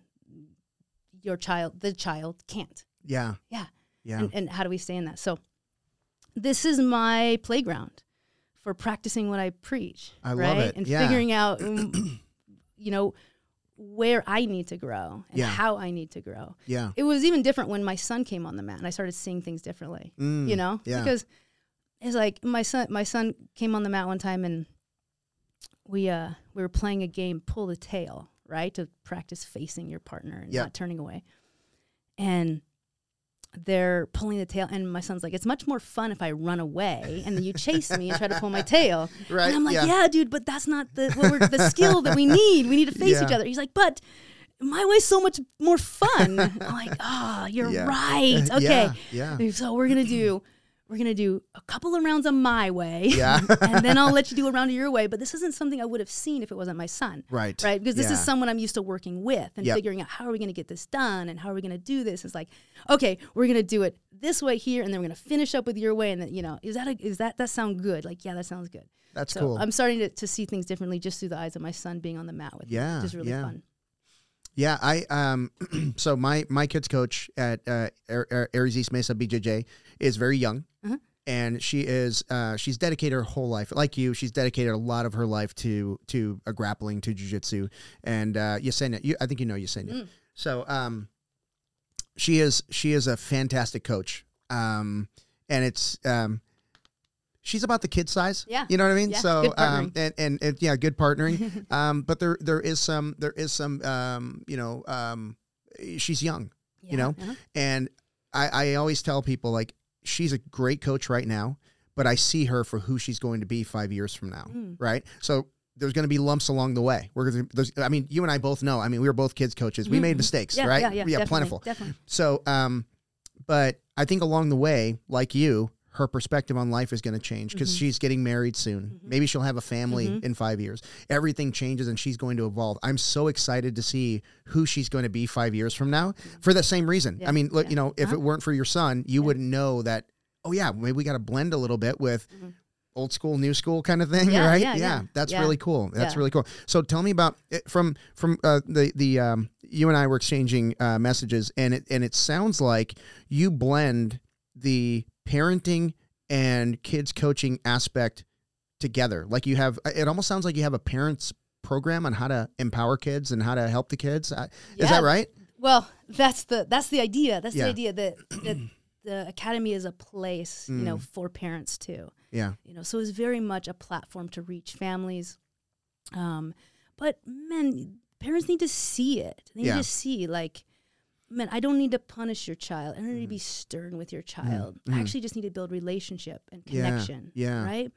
your child the child can't Yeah. Yeah. Yeah. and, and how do we stay in that so this is my playground for practicing what i preach I love it. and Yeah. figuring out you know where i need to grow and Yeah. how i need to grow yeah. it was even different when my son came on the mat and i started seeing things differently Mm, you know Yeah. because it's like my son my son came on the mat one time and we uh we were playing a game pull the tail right to practice facing your partner and Yep. not turning away and they're pulling the tail and my son's like it's much more fun if i run away and then you chase me and try to pull my tail right. and i'm like yeah. yeah, dude but that's not the what we're, the skill that we need we need to face each other he's like but my way's so much more fun i'm like ah you're Yeah. right okay Yeah. Yeah. so we're gonna do we're gonna do a couple of rounds of my way. Yeah. and then I'll let you do a round of your way. But this isn't something I would have seen if it wasn't my son. Right. Right? Because this Yeah. is someone I'm used to working with and Yep. figuring out how are we gonna get this done and how are we gonna do this. It's like, okay, we're gonna do it this way here, and then we're gonna finish up with your way. And then, you know, is that a, is that that sound good? Like, yeah, that sounds good. That's So cool. I'm starting to, to see things differently just through the eyes of my son being on the mat with Yeah, me, which is really yeah. fun. Yeah, I um, so my my kids coach at uh, Aries East Mesa BJJ is very young, Uh-huh. and she is uh, she's dedicated her whole life, like you, she's dedicated a lot of her life to to uh, grappling, to jujitsu, and uh, Yesenia. You, I think you know Yesenia. Mm. So um, she is she is a fantastic coach, um, and it's um. She's about the kid size. Yeah. You know what I mean? Yeah, So um and, and, and yeah, good partnering um, but there there is some there is some um, you know um, she's young Yeah, know, uh-huh. and I, I always tell people like she's a great coach right now but I see her for who she's going to be five years from now Mm. right so there's going to be lumps along the way we're gonna, there's, I mean you and I both know I mean we were both kids coaches we Mhm, made mistakes Yeah, right yeah, yeah, definitely, plentiful Definitely. so um but I think along the way like you her perspective on life is going to change because Mhm. she's getting married soon. Mhm. Maybe she'll have a family Mhm. in five years. Everything changes and she's going to evolve. I'm so excited to see who she's going to be five years from now for the same reason. Yeah, I mean, look, yeah. you know, if Uh-huh. it weren't for your son, you Yeah. wouldn't know that, oh, yeah, maybe we got to blend a little bit with Mhm. old school, new school kind of thing, right? yeah, yeah. That's really cool. That's really cool. So tell me about it from from uh, the the um, you and I were exchanging uh, messages, and it and it sounds like you blend the parenting and kids coaching aspect together. Like you have, it almost sounds like you have a parents program on how to empower kids and how to help the kids. Is Yeah, that right? Well, that's the that's the idea. That's Yeah. the idea that that the academy is a place, you know, Mm. for parents too. Yeah. You know, so it's very much a platform to reach families. Um, but man, parents need to see it. They need Yeah. to see like, man, I don't need to punish your child. I don't need to be stern with your child. Mhm. I actually just need to build relationship and connection. yeah. Right.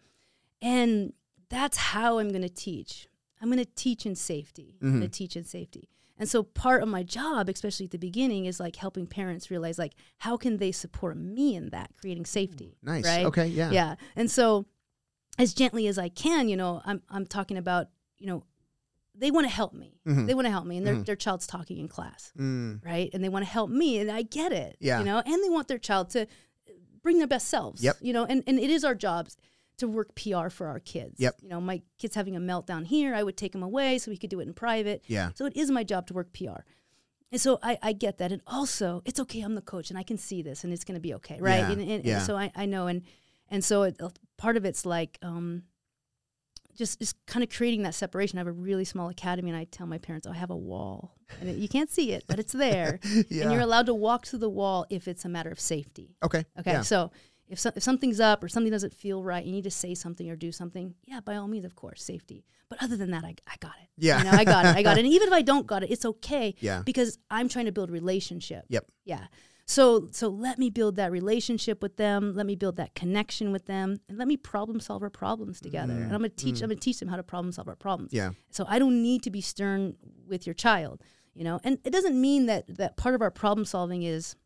And that's how I'm going to teach. I'm going to teach in safety. I'm Mhm. going to teach in safety. And so part of my job, especially at the beginning, is like helping parents realize like how can they support me in that, creating safety. Nice. Right. Okay. Yeah. Yeah. And so as gently as I can, you know, I'm I'm talking about, you know, they want to help me. Mhm. They want to help me and their Mhm. their child's talking in class, Mm, right? And they want to help me and I get it. Yeah. You know, and they want their child to bring their best selves. Yep. You know, and, and it is our jobs to work PR for our kids. Yep. You know, my kid's having a meltdown here, I would take him away so we could do it in private. yeah. So it is my job to work PR. And so I, I get that. And also, it's okay, I'm the coach and I can see this and it's going to be okay. Right. Yeah, And, and, and so I, I know. And, and so it, part of it's like, um, just, just kind of creating that separation. I have a really small academy and I tell my parents, oh, I have a wall and it, you can't see it, but it's there. yeah. And you're allowed to walk through the wall if it's a matter of safety. okay. Okay. Yeah. So if, so, if something's up or something doesn't feel right, you need to say something or do something. Yeah, by all means, of course, safety. But other than that, I, I got it. Yeah. You know, I got it. I got it. And even if I don't got it, it's okay Yeah. because I'm trying to build relationship. Yep. Yeah. So so let me build that relationship with them. Let me build that connection with them, and let me problem solve our problems together. And I'm gonna teach. I'm gonna teach them how to problem solve our problems. Yeah. So I don't need to be stern with your child, you know. And it doesn't mean that that part of our problem solving is,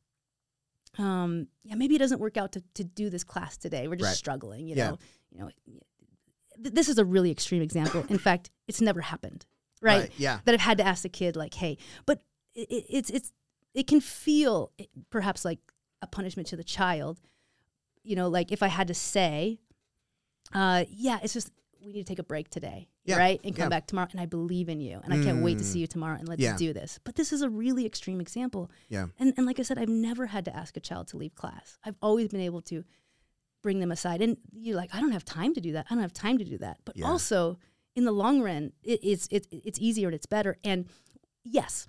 um, yeah, maybe it doesn't work out to, to do this class today. We're just Right. struggling, you Yeah. know. You know, th- this is a really extreme example. In fact, it's never happened, right? Right, yeah. That I've had to ask the kid, like, hey, but it, it's it's it can feel eh, perhaps like a punishment to the child, you know, like if I had to say, uh, yeah, it's just we need to take a break today, Yeah, right, and come yeah. back tomorrow. And I believe in you, and I can't wait to Mm. see you tomorrow, and let's Yeah. do this. But this is a really extreme example, Yeah. and and like I said, I've never had to ask a child to leave class. I've always been able to bring them aside, and you're like, I don't have time to do that. I don't have time to do that. But also, in the long run, it, it's it's it's easier and it's better. And yes,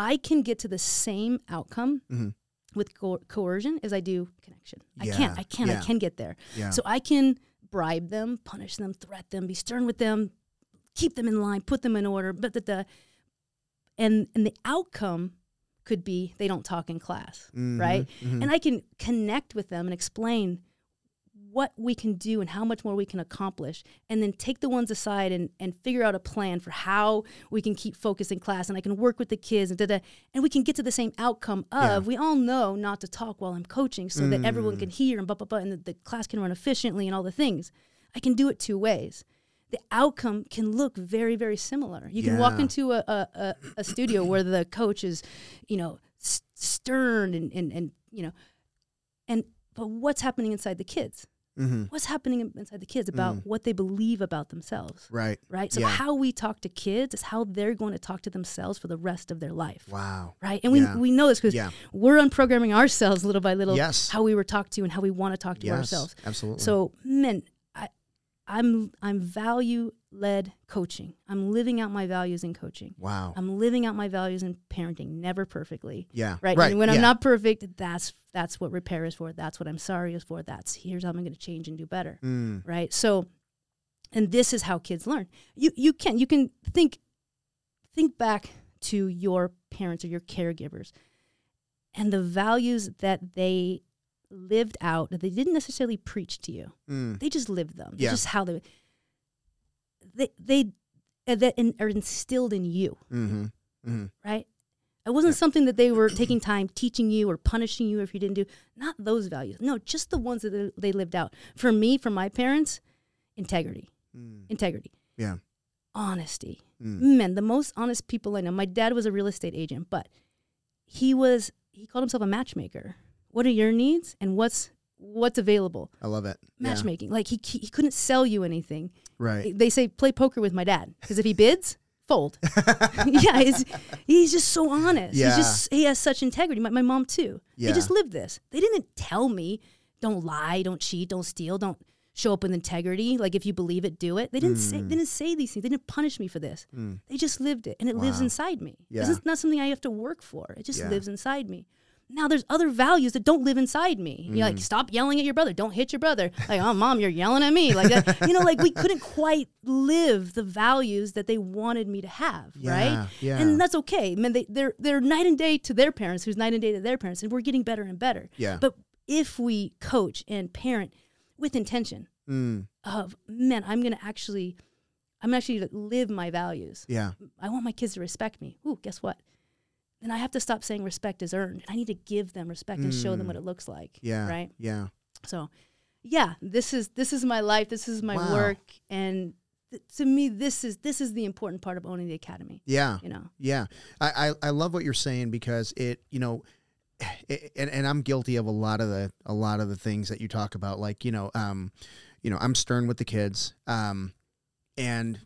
I can get to the same outcome Mhm. with co- coercion as I do connection. I can't. I can, yeah. I can get there. Yeah. So I can bribe them, punish them, threat them, be stern with them, keep them in line, put them in order. But the, the and and the outcome could be they don't talk in class, Mhm, right? mhm. And I can connect with them and explain what we can do and how much more we can accomplish and then take the ones aside and, and figure out a plan for how we can keep focus in class and I can work with the kids and da, da, and we can get to the same outcome of Yeah. we all know not to talk while I'm coaching so that everyone Mm. can hear and blah blah blah and the, the class can run efficiently and all the things. I can do it two ways. The outcome can look very, very similar. You can walk into a, a, a, a studio where the coach is, you know, s- stern and, and, and, you know, and, but what's happening inside the kids? Mhm. What's happening inside the kids about what they believe about themselves? Right. Right. So Yeah. how we talk to kids is how they're going to talk to themselves for the rest of their life. Wow. Right. And we, Yeah. we know this because Yeah. we're unprogramming ourselves little by little Yes. how we were talked to and how we want to talk to Yes. ourselves. Absolutely. So, men, I, I'm I'm value led coaching. I'm living out my values in coaching. wow. I'm living out my values in parenting, never perfectly. yeah. Right. Right. And when yeah. I'm not perfect, that's that's what repair is for. That's what I'm sorry is for. That's here's how I'm going to change and do better. Mm. Right. So, and this is how kids learn. You you can you can think think back to your parents or your caregivers and the values that they lived out that they didn't necessarily preach to you. Mm. They just lived them. Yeah. Just how they they they uh, that in, are instilled in you, Mm-hmm. Mm-hmm. right? It wasn't something that they were taking time teaching you or punishing you if you didn't do. Not those values. No, just the ones that they- lived out. For me, for my parents, integrity, Mm. integrity, Yeah. honesty. Mm. Man, the most honest people I know. My dad was a real estate agent, but he was he called himself a matchmaker. What are your needs and what's what's available? I love it. Yeah. Matchmaking. Like he he couldn't sell you anything. Right. They say play poker with my dad because if he bids, fold. yeah, he's, he's just so honest. Yeah. He's just he has such integrity. My, my mom too. Yeah. They just lived this. They didn't tell me don't lie, don't cheat, don't steal, don't show up with integrity. Like if you believe it, do it. They didn't say they didn't say these things. They didn't punish me for this. Mm. They just lived it, and it lives inside me. Yeah. This is not something I have to work for. It just Yeah. lives inside me. Now there's other values that don't live inside me. You're Mm. like, stop yelling at your brother. Don't hit your brother. Like, oh, mom, you're yelling at me. Like that. you know, like we couldn't quite live the values that they wanted me to have, Yeah, right? yeah. And that's okay. I mean, they, they're they're night and day to their parents, who's night and day to their parents, and we're getting better and better. Yeah. But if we coach and parent with intention Mm. of, man, I'm gonna actually, I'm actually gonna live my values. Yeah. I want my kids to respect me. Ooh, guess what? Then I have to stop saying respect is earned. I need to give them respect and show them what it looks like. Mm. Yeah. Right. Yeah. So, yeah, this is this is my life. This is my Wow. work, and th- to me, this is this is the important part of owning the academy. Yeah. You know. Yeah, I, I I love what you're saying because it you know, it, and and I'm guilty of a lot of the a lot of the things that you talk about. Like you know, um, you know, I'm stern with the kids, um, and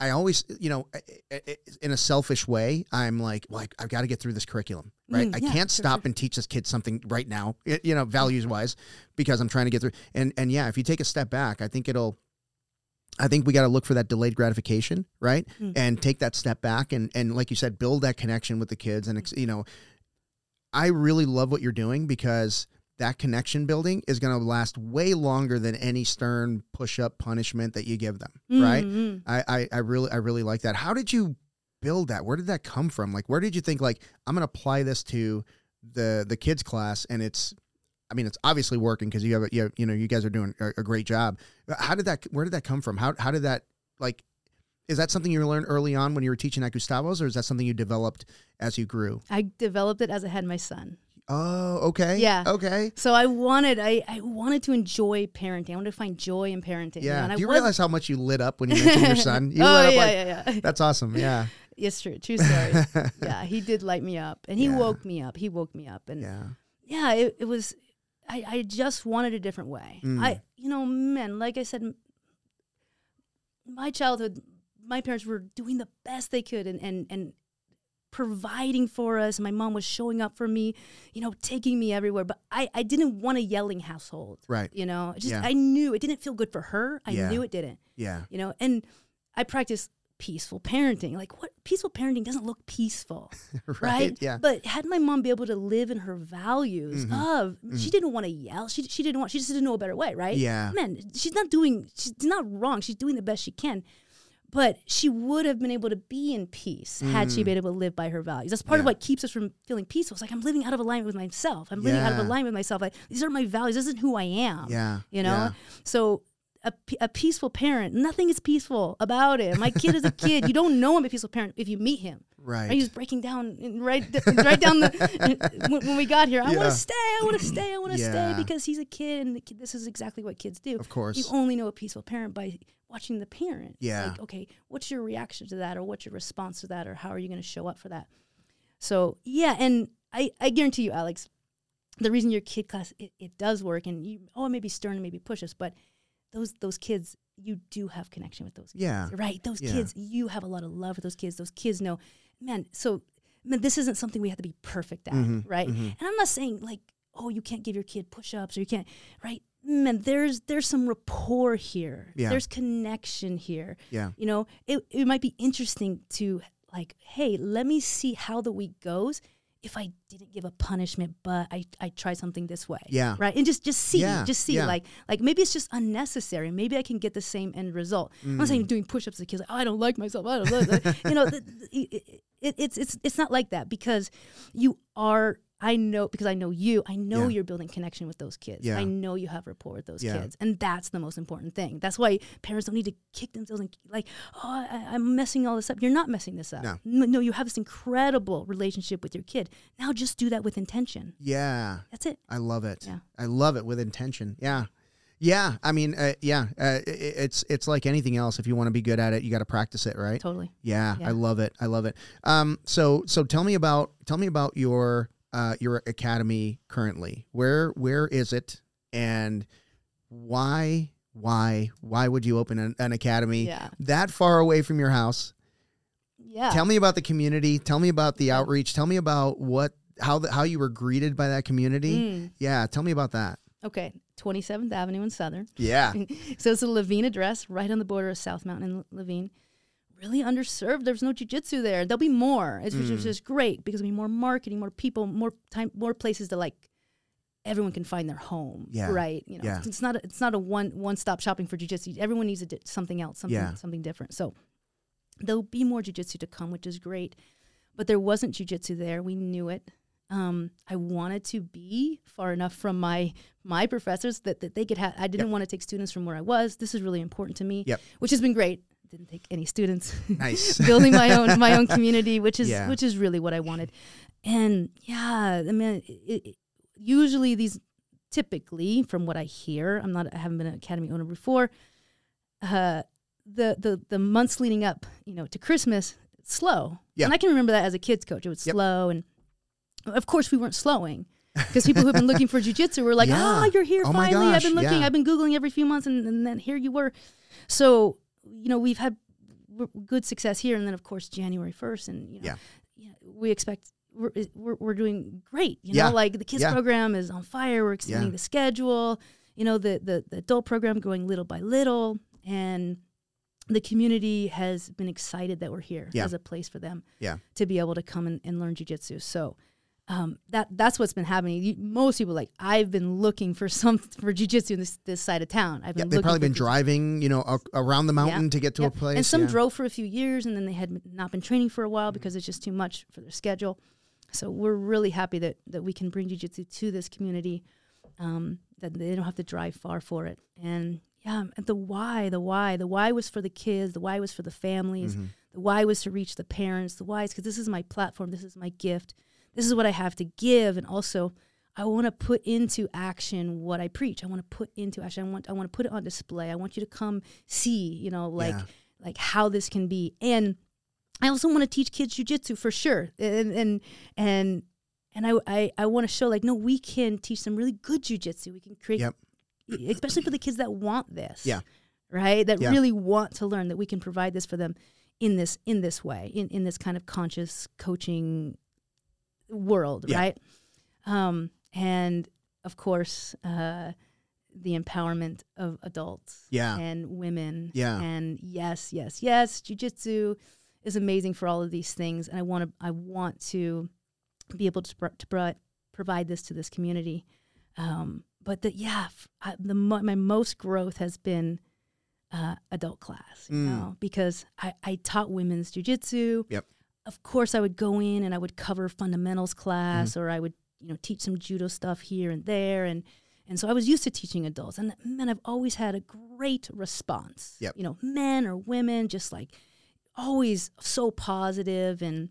I always you know, I- I- I- in a selfish way, I'm like, well, I, I've got to get through this curriculum, right? Mm, I can't stop sure. and teach this kid something right now, eh, you know, mm. values wise, because I'm trying to get through. And and yeah, if you take a step back, I think it'll. I think we got to look for that delayed gratification, right? Mm. And take that step back and and like you said, build that connection with the kids. And you know, I really love what you're doing because that connection building is going to last way longer than any stern push up punishment that you give them. Right. Mhm. I, I, I really, I really like that. How did you build that? Where did that come from? Like, where did you think like, I'm going to apply this to the, the kids class and it's, I mean, it's obviously working because you have, you, have, you know, you guys are doing a, a great job. How did that, where did that come from? How, how did that like, is that something you learned early on when you were teaching at Gustavo's or is that something you developed as you grew? I developed it as I had my son. Oh, okay. Yeah. Okay. So I wanted, I, I wanted to enjoy parenting. I wanted to find joy in parenting. Yeah. and I Do you was- realize how much you lit up when you mentioned your son? You oh lit up yeah, like, yeah, yeah. that's awesome. Yeah. It's true, true story. yeah, he did light me up, and he Yeah. woke me up. He woke me up, and yeah. yeah, it, it was. I, I just wanted a different way. Mm. I, you know, man, like I said, my childhood, my parents were doing the best they could, and and and providing for us. My mom was showing up for me, you know, taking me everywhere. But I, I didn't want a yelling household. Right. You know, just Yeah. I knew it didn't feel good for her. I Yeah. knew it didn't. Yeah. You know, and I practiced peaceful parenting. Like what peaceful parenting doesn't look peaceful right. right? Yeah. But had my mom be able to live in her values Mhm. of, she didn't want to yell. She she didn't want. She just didn't know a better way, right? Yeah. Man, she's not doing. She's not wrong. She's doing the best she can. But she would have been able to be in peace had she Mm. been able to live by her values. That's part of what keeps us from feeling peaceful. It's like I'm living out of alignment with myself. I'm living out of alignment with myself. Like these are my values. This isn't who I am. Yeah. You know. Yeah. So a, a peaceful parent, nothing is peaceful about it. My kid is a kid. You don't know him a peaceful parent if you meet him. Right. He was breaking down right, right down the when, when we got here. I want to stay. I want to stay. I want to Yeah. stay because he's a kid, and the kid, this is exactly what kids do. of course. You only know a peaceful parent by watching the parent. Yeah. Like, okay, what's your reaction to that, or what's your response to that, or how are you going to show up for that? So yeah, and I I guarantee you, Alex, the reason your kid class it, it does work, and you oh it may be stern, and maybe push us, but those those kids you do have connection with those kids, Yeah. right? Those Yeah. kids you have a lot of love for those kids. Those kids know, man. So man, this isn't something we have to be perfect at, Mhm, right? mhm. And I'm not saying like oh you can't give your kid push-ups or you can't right man there's there's some rapport here. Yeah. there's connection here. Yeah. you know it, it might be interesting to like hey let me see how the week goes. If i didn't give a punishment but i i try something this way. Yeah. right? And just just see Yeah, just see. Yeah. like like maybe it's just unnecessary. Maybe i can get the same end result. I'm not Mm. saying doing push-ups to kids like oh, i don't like myself. I don't like you know th- th- it, it, it's it's it's not like that because you are I know because I know you. I know Yeah. you're building connection with those kids. Yeah. I know you have rapport with those Yeah. kids, and that's the most important thing. That's why parents don't need to kick themselves and like, oh, I, I'm messing all this up. You're not messing this up. No. no, no, you have this incredible relationship with your kid. Now just do that with intention. Yeah. That's it. I love it. Yeah. I love it with intention. Yeah. Yeah. I mean, uh, yeah. Uh, i- i- it's it's like anything else. If you want to be good at it, you got to practice it, right? Totally. Yeah, Yeah. I love it. I love it. Um, so so tell me about tell me about your uh, your academy currently. Where where is it, and why why why would you open an, an academy Yeah. that far away from your house? Yeah. Tell me about the community. Tell me about the outreach. Tell me about what how the, how you were greeted by that community. Mm. Yeah, tell me about that. Okay. 27th Avenue in Southern. Yeah, so it's a Laveen address right on the border of South Mountain and Laveen. Really underserved. There's no jujitsu there. There'll be more. It's which is Mm. just great because there'll be more marketing, more people, more time, more places to like. Everyone can find their home, Yeah. right? You know, Yeah. it's not a, it's not a one one stop shopping for jujitsu. Everyone needs a di- something else, something Yeah. something different. So there'll be more jujitsu to come, which is great. But there wasn't jujitsu there. We knew it. Um, I wanted to be far enough from my my professors that, that they could have. I didn't want to take students from where I was. This is really important to me. Yep. Which has been great. Didn't take any students. nice. Building my own my own community, which is Yeah. which is really what I wanted. And yeah, I mean, it, it, usually these typically from what I hear, I'm not I haven't been an academy owner before. Uh, the the the months leading up, you know, to Christmas, slow. Yeah. And I can remember that as a kids coach. It was Yep. slow, and of course we weren't slowing because people who've been looking for jujitsu were like, Yeah. "Ah, you're here Oh finally! I've been looking. yeah. I've been googling every few months, and, and then here you were." So you know we've had good success here, and then of course January first, and you know, Yeah. yeah, we expect. We're, we're, we're doing great, you Yeah. know. Like the kids Yeah. program is on fire. We're extending Yeah. the schedule. You know, the, the the adult program going little by little, and the community has been excited that we're here as a place for them Yeah. to be able to come and, and learn jujitsu. So um, that that's what's been happening. You, most people like I've been looking for some for jujitsu in this, this side of town. I've Yeah, they've probably been driving, you know, a- around the mountain to get to yeah. a place. And some yeah. drove for a few years and then they had not been training for a while because it's just too much for their schedule. So we're really happy that, that we can bring jiu-jitsu to this community, um, that they don't have to drive far for it. And yeah, and the why, the why, the why was for the kids, the why was for the families, Mm-hmm. the why was to reach the parents, the why is because this is my platform, this is my gift, this is what I have to give, and also I want to put into action what I preach. I want to put into action. I want I want to put it on display. I want you to come see, you know, like Yeah. like how this can be. And I also want to teach kids jujitsu for sure. And and and and I I, I want to show like no, we can teach some really good jujitsu. We can create, Yep. especially for the kids that want this. Yeah. Right. That Yeah. really want to learn. That we can provide this for them in this in this way in in this kind of conscious coaching world. Yeah. Right. Um. And of course, uh, the empowerment of adults Yeah. and women. Yeah. And yes, yes, yes, jujitsu is amazing for all of these things, and I want to I want to be able to, to pro- provide this to this community. Um, but the yeah, f- I, the my most growth has been uh, adult class, you Mm. know, because I, I taught women's jujitsu. Yep. Of course, I would go in and I would cover fundamentals class, Mm-hmm. or I would you know teach some judo stuff here and there, and and so I was used to teaching adults, and man, I've always had a great response. Yep. You know, men or women, just like always so positive and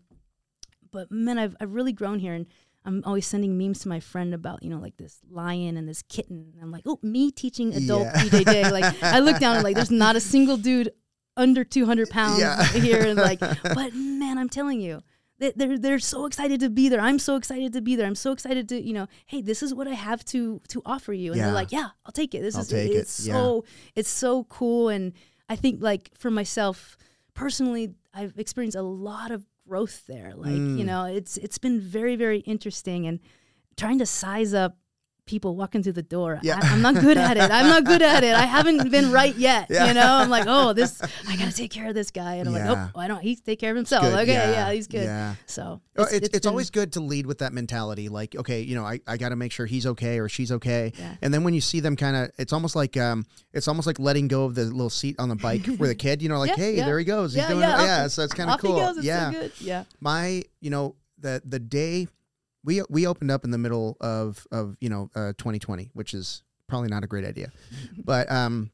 but man I've I've really grown here and I'm always sending memes to my friend about, you know, like this lion and this kitten. And I'm like, oh, me teaching adult Yeah. BJJ. Like I look down and like there's not a single dude under 200 pounds Yeah. here. And like, but man, I'm telling you, they, they're they're so excited to be there. I'm so excited to be there. I'm so excited to, you know, hey, this is what I have to to offer you. And Yeah. they're like, yeah, I'll take it. This I'll is take it. it's Yeah. so it's so cool. And I think like for myself personally, I've experienced a lot of growth there. Like, Mm. you know, it's it's been very, very interesting and trying to size up people walking through the door. Yeah. I, am not good at it. I'm not good at it. I haven't been right yet. Yeah. You know, I'm like, oh, this I gotta take care of this guy. And I'm Yeah. like, oh, I don't he take care of himself. Okay, yeah. he's good. Yeah. So It's, it's, been- always good to lead with that mentality. Like, okay, you know, I, I got to make sure he's okay or she's okay. Yeah. And then when you see them kind of, it's almost like, um, it's almost like letting go of the little seat on the bike for the kid, you know, like, Yeah, hey, yeah. there he goes. He's Yeah, doing yeah, off- Yeah. So it's kind of cool. It's yeah. so good. Yeah. my you know the the day we we opened up in the middle of of you know uh, 2020 which is probably not a great idea but um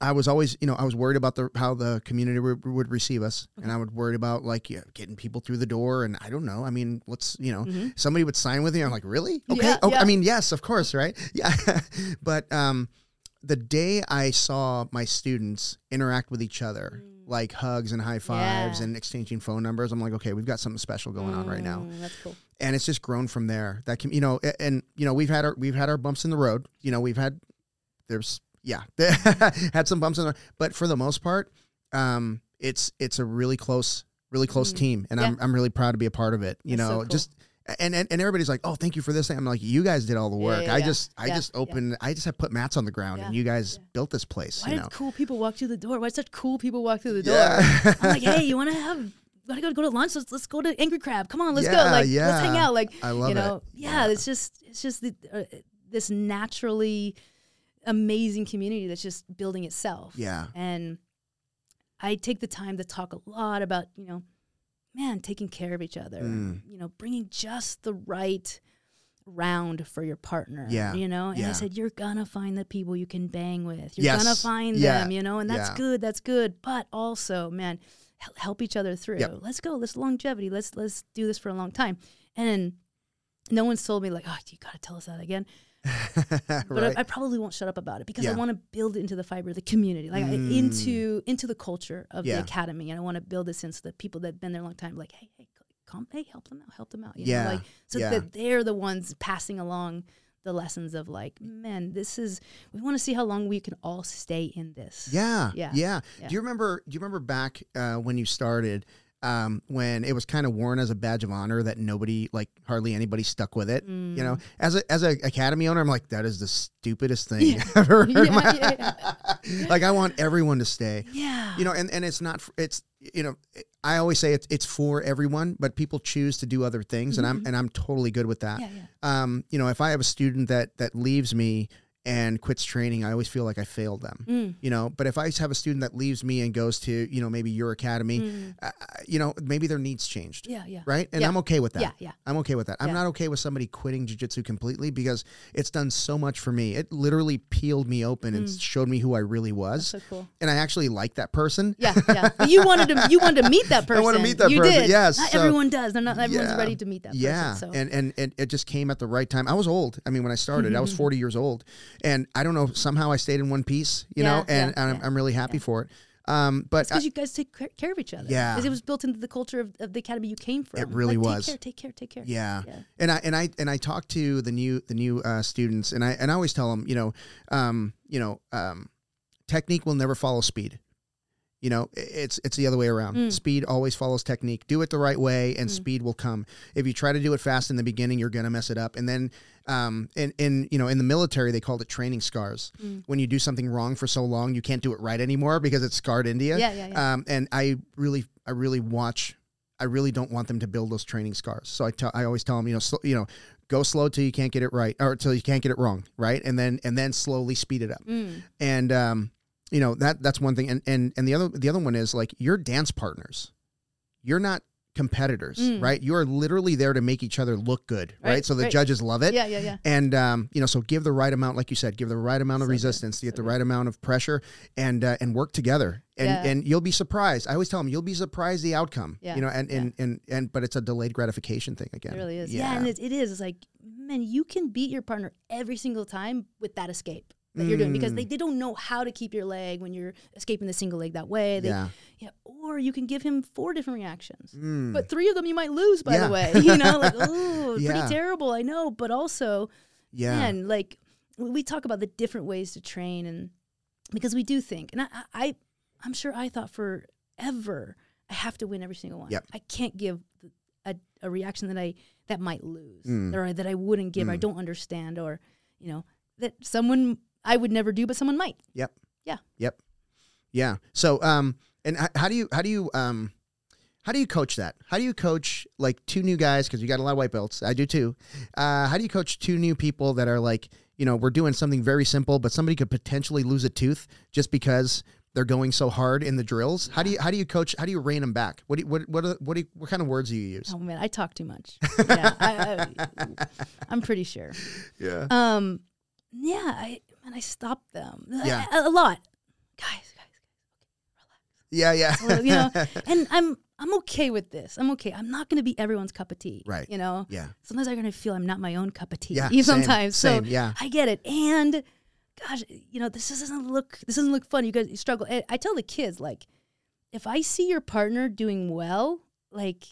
I was always, you know, I was worried about the how the community would, would receive us, and I would worried about like yeah, getting people through the door, and I don't know. I mean, what's you know, Mhm. somebody would sign with you. I'm like, really? Okay. Yeah, oh, yeah. I mean, yes, of course, right? Yeah. but um, the day I saw my students interact with each other, like hugs and high fives Mm. Yeah. and exchanging phone numbers, I'm like, okay, we've got something special going on right now, Mm, That's cool. and it's just grown from there. That can, you know, a- and you know, we've had our we've had our bumps in the road. You know, we've had there's yeah had some bumps in the but for the most part, um, it's it's a really close really close Mm. team, and Yeah. I'm I'm really proud to be a part of it. You That's so know, cool. just. And, and and everybody's like, oh, thank you for this. Thing. I'm like, you guys did all the work. yeah, I yeah. just I Yeah, just yeah. opened. I just have put mats on the ground, and you guys yeah. built this place. Why you did know, cool people walk through the door? Why did such cool people walk through the door? yeah. I'm like, hey, you want to have? Gotta go go to lunch. Let's let's go to Angry Crab. Come on, let's Yeah, go. Like yeah. let's hang out. Like I love you it. know, yeah, It's just it's just the, uh, this naturally amazing community that's just building itself. Yeah. And I take the time to talk a lot about you know, man, taking care of each other. Mm. You know, bringing just the right round for your partner. Yeah, You know, and yeah. I said you're gonna find the people you can bang with. You're Yes, gonna find yeah, them. You know, and that's yeah. good. That's good. But also, man, hel- help each other through. Yep. Let's go. Let's longevity. Let's let's do this for a long time. And no one's told me like, oh, you gotta tell us that again. But right. I, I probably won't shut up about it because I want to build it into the fiber of the community, like I- Mm. into into the culture of Yeah. the academy, and I want to build this into the people that've been there a long time. Like, hey, hey, come, hey, help them out, help them out. You Yeah, know, like so yeah. that they're the ones passing along the lessons of like, man, this is. We want to see how long we can all stay in this. Yeah, Yeah, yeah. yeah. Do you remember? Do you remember back uh, when you started? Um, when it was kind of worn as a badge of honor that nobody, like hardly anybody, stuck with it. Mm. You know, as a as an academy owner, I'm like, that is the stupidest thing I've ever. Yeah, yeah, like, I want everyone to stay. yeah. You know, and and it's not. It's you know, I always say it's it's for everyone, but people choose to do other things, and I'm and I'm totally good with that. Mm-hmm. yeah, yeah. Um, you know, if I have a student that that leaves me and quits training, I always feel like I failed them. Mm. You know, but if I have a student that leaves me and goes to you know maybe your academy, Mm. uh, you know maybe their needs changed, Yeah, yeah. right? And Yeah. I'm okay with that. Yeah, yeah. I'm okay with that. I'm not okay with somebody quitting jujitsu completely because it's done so much for me. It literally peeled me open and showed me who I really was, So cool. and I actually like that person. Yeah, yeah. You wanted to you wanted to meet that person. I wanna meet that you person, Did. yes, Not so- everyone does. They're not everyone's Yeah. ready to meet that yeah, person. So and, and and it just came at the right time. I was old. I mean, when I started, I was 40 years old, and I don't know. Somehow I stayed in one piece, you know, and, yeah, and I'm, yeah, I'm really happy for it. Um, but because you guys take care of each other. Yeah. because it was built into the culture of, of the academy you came from. It really Like, was. Take care, take care, take care. Yeah. Yeah. And I and I and I talk to the new the new uh, students and I and I always tell them, you know, um, you know, um, technique will never follow speed. You know, it's it's the other way around. Mm. Speed always follows technique. Do it the right way, and speed will come. If you try to do it fast in the beginning, you're gonna mess it up. And then, um, in in you know, in the military, they called it training scars. Mm. When you do something wrong for so long, you can't do it right anymore because it's scarred you. Yeah, yeah, yeah. Um, and I really, I really watch. I really don't want them to build those training scars. So I tell, I always tell them, you know, sl- you know, go slow till you can't get it right, or till you can't get it wrong, right? And then and then slowly speed it up. Mm. And um, you know that that's one thing. And and and the other the other one is like you're dance partners. You're not competitors, Mm. right? You are literally there to make each other look good, right? Right, So the right. judges love it. Yeah, yeah, yeah. And um, you know, so give the right amount, like you said, give the right amount of So good, resistance, to get so the good. right amount of pressure, and uh, and work together. And Yeah. and you'll be surprised. I always tell them you'll be surprised the outcome. Yeah, You know, and and, and and but it's a delayed gratification thing again. It really is. Yeah, and it, it is. It's like, man, you can beat your partner every single time with that escape that you're doing because Mm. they, they don't know how to keep your leg when you're escaping the single leg that way. They, yeah. yeah. Or you can give him four different reactions. Mm. But three of them you might lose, by Yeah. the way. You know, like, oh, Yeah. pretty terrible, I know. But also, yeah. man, like we talk about the different ways to train, and because we do think, and I, I, I'm sure I thought forever I have to win every single one. Yep. I can't give a, a reaction that I that might lose, Mm. or that I wouldn't give, or I Mm. don't understand, or you know that someone I would never do, but someone might. Yep. Yeah. Yep. Yeah. So, um, and how do you, how do you, um, how do you coach that? How do you coach like two new guys? Because you got a lot of white belts. I do too. Uh, how do you coach two new people that are like, you know, we're doing something very simple, but somebody could potentially lose a tooth just because they're going so hard in the drills. How do you, how do you coach? How do you rein them back? What do you, what, what, are, what, do you, what kind of words do you use? Oh man, I talk too much. yeah, I, I, I'm pretty sure. Yeah. Um, yeah, I man, I stop them. Yeah. a, a lot, guys, guys, guys, relax. Yeah. Yeah. You know, and I'm I'm okay with this. I'm okay. I'm not going to be everyone's cup of tea. Right. You know. yeah. Sometimes I'm going to feel I'm not my own cup of tea. Yeah. same, sometimes. Same. So yeah. I get it. And gosh, you know, this doesn't look this doesn't look fun. You guys you struggle. I, I tell the kids like, if I see your partner doing well, like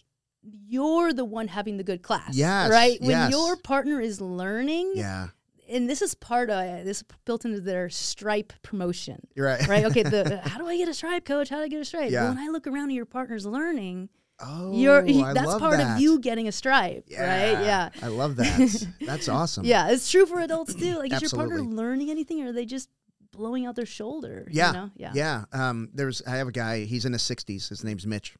you're the one having the good class. Yes, Right? When yes. your partner is learning, Yeah. And this is part of this built into their stripe promotion. You're right. Right? Okay, the how do I get a stripe, coach? How do I get a stripe? Yeah. Well, when I look around and your partner's learning, Oh, you're that's part that. of you getting a stripe, right? Yeah. I love that. That's awesome. Yeah, it's true for adults too. Like, is your partner learning anything, or are they just blowing out their shoulder? Yeah. you know? yeah, Yeah. Um, there's I have a guy, he's in his sixties. His name's Mitch.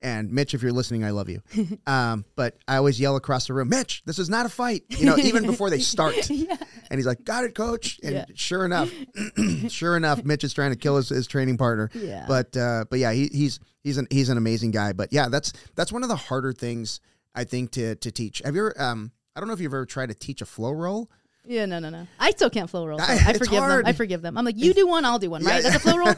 And Mitch, if you're listening, I love you. Um, but I always yell across the room, Mitch, this is not a fight. You know, even before they start. yeah. And he's like, Got it, coach. And Yeah. sure enough, sure enough, Mitch is trying to kill his, his training partner. Yeah. But uh, but yeah, he, he's he's an he's an amazing guy. But yeah, that's that's one of the harder things I think to to teach. Have you ever um I don't know if you've ever tried to teach a flow roll. Yeah, no, no, no. I still can't flow roll. so I- I, forgive hard. them. I forgive them. I'm like, you do one, I'll do one, right? Yeah. That's a flow roll.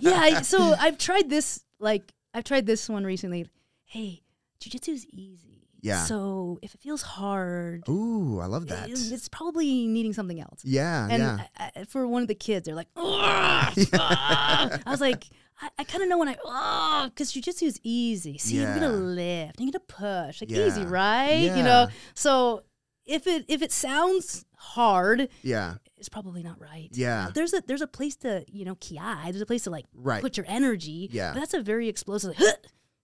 yeah. I- So I've tried this. Like, I've tried this one recently. Hey, jujitsu is easy. Yeah. So if it feels hard, Ooh, I love that. it- it's probably needing something else. Yeah, And yeah. I, I, for one of the kids, they're like. I was like, I, I kind of know when I, oh, because jujitsu is easy. See, you're Yeah. gonna lift, you're gonna push, like Yeah. easy, right? You know. So if it if it sounds hard, Yeah, it's probably not right. Yeah. There's a there's a place to you know ki. There's a place to like right. put your energy. Yeah. But that's a very explosive. Like,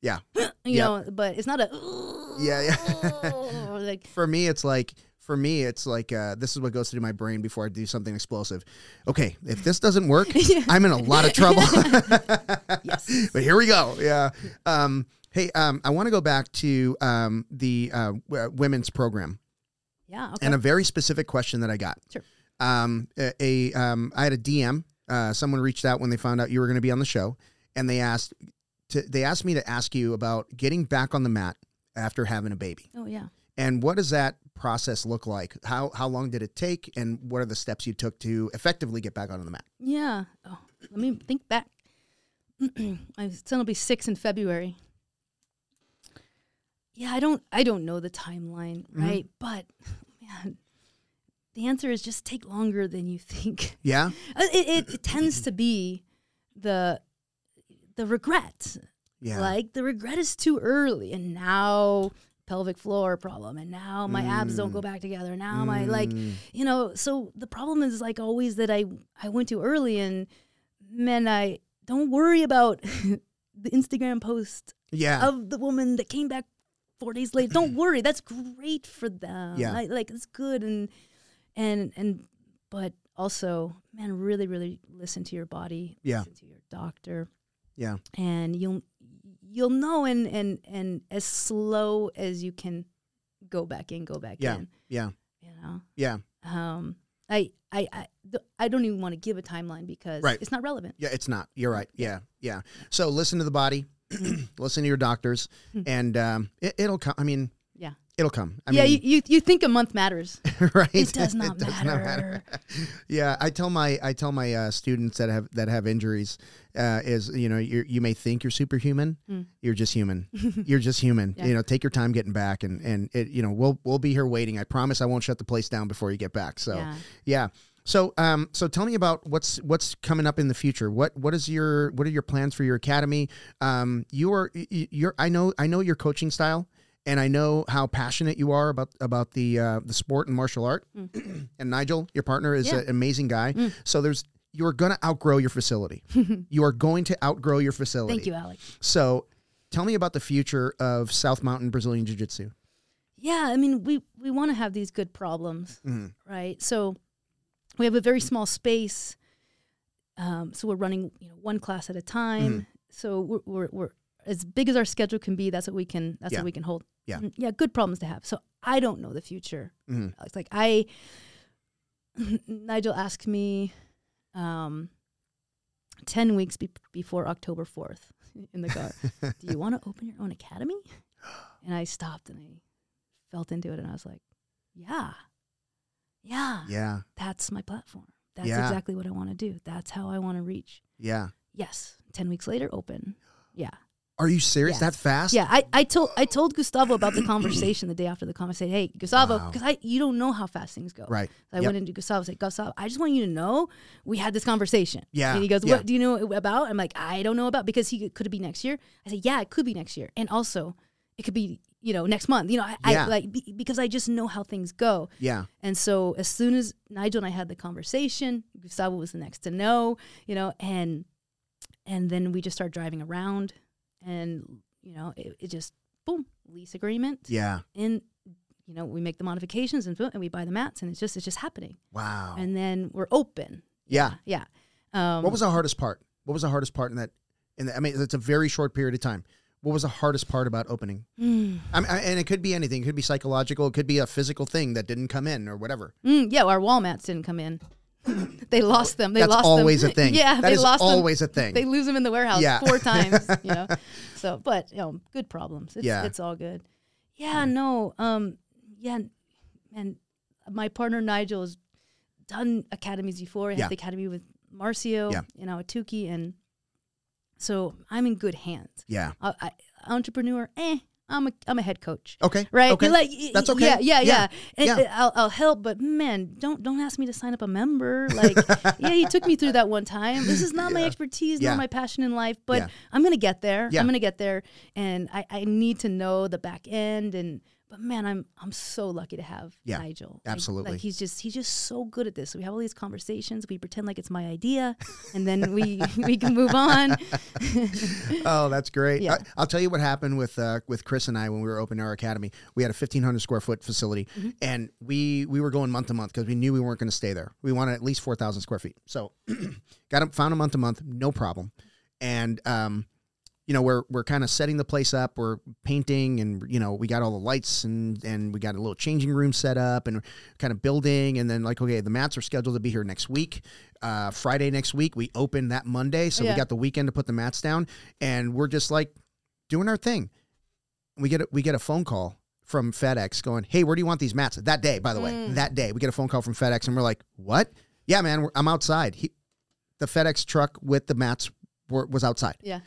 Yeah. you Yep. know, but it's not a Yeah, yeah. like for me it's like for me it's like uh, this is what goes through my brain before i do something explosive okay if this doesn't work i'm in a lot of trouble yes. but here we go yeah um, hey um, i want to go back to um, the uh, w- women's program Yeah. Okay. and a very specific question that i got Sure. um, a, a um, i had a dm uh, someone reached out when they found out you were going to be on the show and they asked to, they asked me to ask you about getting back on the mat after having a baby oh yeah. and what does that process look like? How how long did it take, and what are the steps you took to effectively get back onto the mat? Yeah. Oh, let me think back. My son will be six in February. Yeah, I don't I don't know the timeline, Mm-hmm. right? But man, the answer is just take longer than you think. Yeah, Uh, It, it, it tends to be the the regret. yeah, Like the regret is too early and now pelvic floor problem and now my abs don't go back together. Now my like Mm, you know so the problem is like always that i i went too early and man i don't worry about the instagram post yeah, of the woman that came back four days late don't worry that's great for them Yeah. I, like it's good and and and but also man really really listen to your body Yeah. listen to your doctor yeah, and you'll you'll know and and and as slow as you can go back in go back Yeah. in yeah, you know yeah, um i i i, I don't even want to give a timeline because Right. it's not relevant yeah. It's not. You're right. Yeah, yeah. So listen to the body, listen to your doctors, and um, it, it'll come. I mean, yeah it'll come. I yeah mean, you, you you think a month matters right? it does not matter Yeah, I tell my I tell my uh, students that have that have injuries uh, is you know you you may think you're superhuman, Mm. you're just human. you're just human. Yeah. You know, take your time getting back, and and it, you know we'll we'll be here waiting. I promise I won't shut the place down before you get back. So yeah yeah. So um so tell me about what's what's coming up in the future. What what is your what are your plans for your academy? Um you are you're I know I know your coaching style and I know how passionate you are about about the uh, the sport and martial art. and Nigel, your partner is Yeah. an amazing guy. So there's you're going to outgrow your facility. you are going to outgrow your facility. thank you alex So tell me about the future of South Mountain Brazilian Jiu-Jitsu. yeah i mean we we want to have these good problems Mhm. right so we have a very small space um, so we're running you know one class at a time Mm-hmm. so we're, we're, we're as big as our schedule can be that's what we can that's Yeah. what we can hold Yeah. Mm, yeah good problems to have so i don't know the future Mhm. it's like i nigel asked me um 10 weeks be- before october 4th in the car do you want to open your own academy and i stopped and i felt into it and i was like yeah yeah Yeah. that's my platform that's Yeah. exactly what i want to do that's how i want to reach Yeah. yes 10 weeks later open yeah Are you serious? Yes. That fast? yeah i, I told i told gustavo about the conversation the day after the conversation hey gustavo Wow. because i you don't know how fast things go Right. so I Yep. went into Gustavo. Said, Gustavo, I just want you to know we had this conversation. Yeah, And he goes, yeah. What do you know about? I'm like, I don't know about because he could it be next year. I said, Yeah, it could be next year, and also it could be you know next month. You know, I, Yeah. I like be, because I just know how things go. Yeah. And so as soon as Nigel and I had the conversation, Gustavo was the next to know. You know, and and then we just started driving around, and you know, it, it just boom, lease agreement, Yeah. and you know, we make the modifications and and we buy the mats, and it's just it's just happening Wow. and then we're open. yeah. Yeah. Um, What was the hardest part? What was the hardest part in that? In that, I mean, it's a very short period of time. What was the hardest part about opening? Mm, I mean, I- and it could be anything. It could be psychological. It could be a physical thing that didn't come in or whatever. mm, yeah, our wall mats didn't come in. they lost them. They lost. That's lost always them. a thing. Yeah, That they is lost them. always a thing. They lose them in the warehouse Yeah. four times. You know, so but you know, good problems. It's, Yeah. it's all good. Yeah, no, um, yeah, and my partner Nigel has done academies before. He Yeah. had the academy with Marcio, Yeah. you know, Atuki, and so I'm in good hands. yeah. I, I, entrepreneur, eh? I'm a I'm a head coach. Okay. right? Okay. Like, That's okay. Yeah, yeah, Yeah. yeah. And Yeah. uh, I'll, I'll help, but man, don't don't ask me to sign up a member. Like, yeah, he took me through that one time. This is not my expertise, Yeah. not my passion in life, but Yeah. I'm gonna get there. Yeah. I'm gonna get there, and I, I need to know the back end and but man, I'm I'm so lucky to have Yeah, Nigel. Absolutely. Like, he's just he's just so good at this. We have all these conversations. We pretend like it's my idea, and then we we can move on. oh, that's great. Yeah. I, will tell you what happened with uh, with Chris and I when we were opening our academy. We had a 1,500 square foot facility, Mm-hmm. and we we were going month to month because we knew we weren't going to stay there. We wanted at least 4,000 square feet. So got him, found a month to month, no problem. And um, you know, we're we're kind of setting the place up. We're painting, and you know, we got all the lights, and and we got a little changing room set up, and kind of building. And then like, okay, the mats are scheduled to be here next week, uh, Friday next week. We open that Monday, so we got the weekend to put the mats down, and we're just like doing our thing. We get a, we get a phone call from FedEx going, "Hey, where do you want these mats?" That day, by the way, Mm. that day, we get a phone call from FedEx, and we're like, "What? Yeah, man, we're, I'm outside." He, the FedEx truck with the mats were, was outside yeah.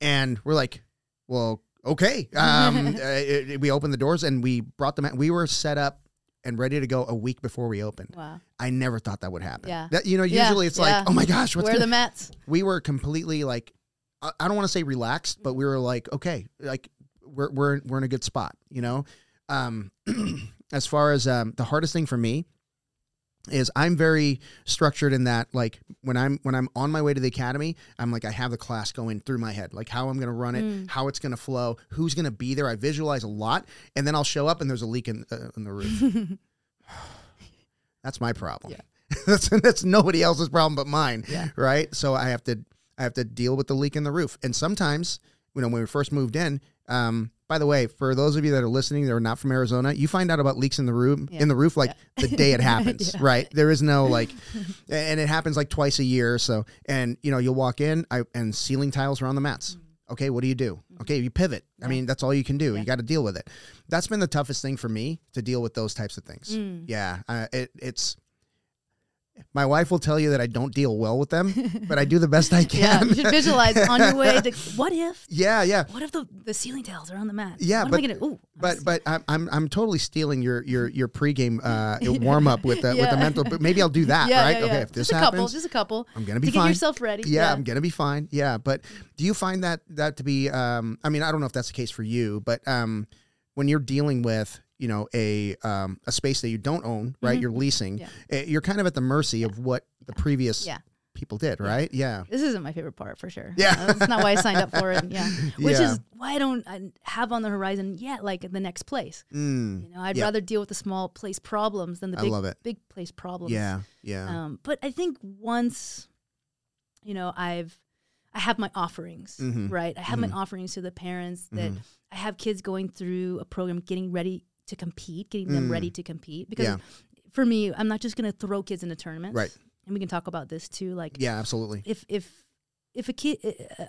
And we're like, well, okay. Um, uh, it- it- we opened the doors and we brought them. out. We were set up and ready to go a week before we opened. Wow. I never thought that would happen. Yeah. That, you know, Yeah, usually it's yeah. like, oh my gosh, what's Where are gonna-" the mats? we were completely like, I I don't want to say relaxed, but we were like, okay, like we're we're we're in a good spot, you know. Um, as far as um, the hardest thing for me is I'm very structured in that like when I'm when I'm on my way to the academy, I'm like I have the class going through my head, like how I'm going to run it, Mm. how it's going to flow, who's going to be there. I visualize a lot, and then I'll show up and there's a leak in uh, in the roof. that's my problem. that's that's nobody else's problem but mine Yeah. right? So I have to I have to deal with the leak in the roof. And sometimes, you know, when we first moved in, um, by the way, for those of you that are listening that are not from Arizona, you find out about leaks in the room Yeah. in the roof like the day it happens, Yeah. right? There is no like, and it happens like twice a year. or So, and you know, you'll walk in I, and ceiling tiles are on the mats. Okay, what do you do? Okay, you pivot. I Mm. Mean, that's all you can do. Yeah. You got to deal with it. That's been the toughest thing for me to deal with those types of things. Mm. Yeah, uh, it, it's. My wife will tell you that I don't deal well with them, but I do the best I can. Yeah. You should visualize on your way to what if yeah, yeah. what if the, the ceiling tiles are on the mat? Yeah, what but- am I gonna ooh, I'm But but I'm I'm, I'm totally stealing your your your pregame uh, warm up with the, with the mental. But maybe I'll do that, yeah, right? yeah, okay, if this just a happens, couple, just a couple I'm gonna be to get yourself ready. yeah, I'm gonna be fine. Yeah, but do you find that that to be? Um, I mean, I don't know if that's the case for you, but um, when you're dealing with you know a um, a space that you don't own, right? Mhm. You're leasing. Yeah. eh, You're kind of at the mercy of what the previous Yeah. people did, right? Yeah. This isn't my favorite part for sure. Yeah. That's not why I signed up for it. Yeah, which Yeah. is why I don't I have on the horizon yet, like the next place. Mm. You know, I'd Yeah. rather deal with the small place problems than the big big place problems. Yeah. Yeah. Um, but I think once, you know, I've I have my offerings, Mhm. right? I have my Mhm. offerings to the parents that Mhm. I have kids going through a program, getting ready to compete, getting them Mm. ready to compete. Because Yeah. for me, I'm not just going to throw kids into tournaments, Right. And we can talk about this too. Like, yeah. Absolutely. if if if a kid,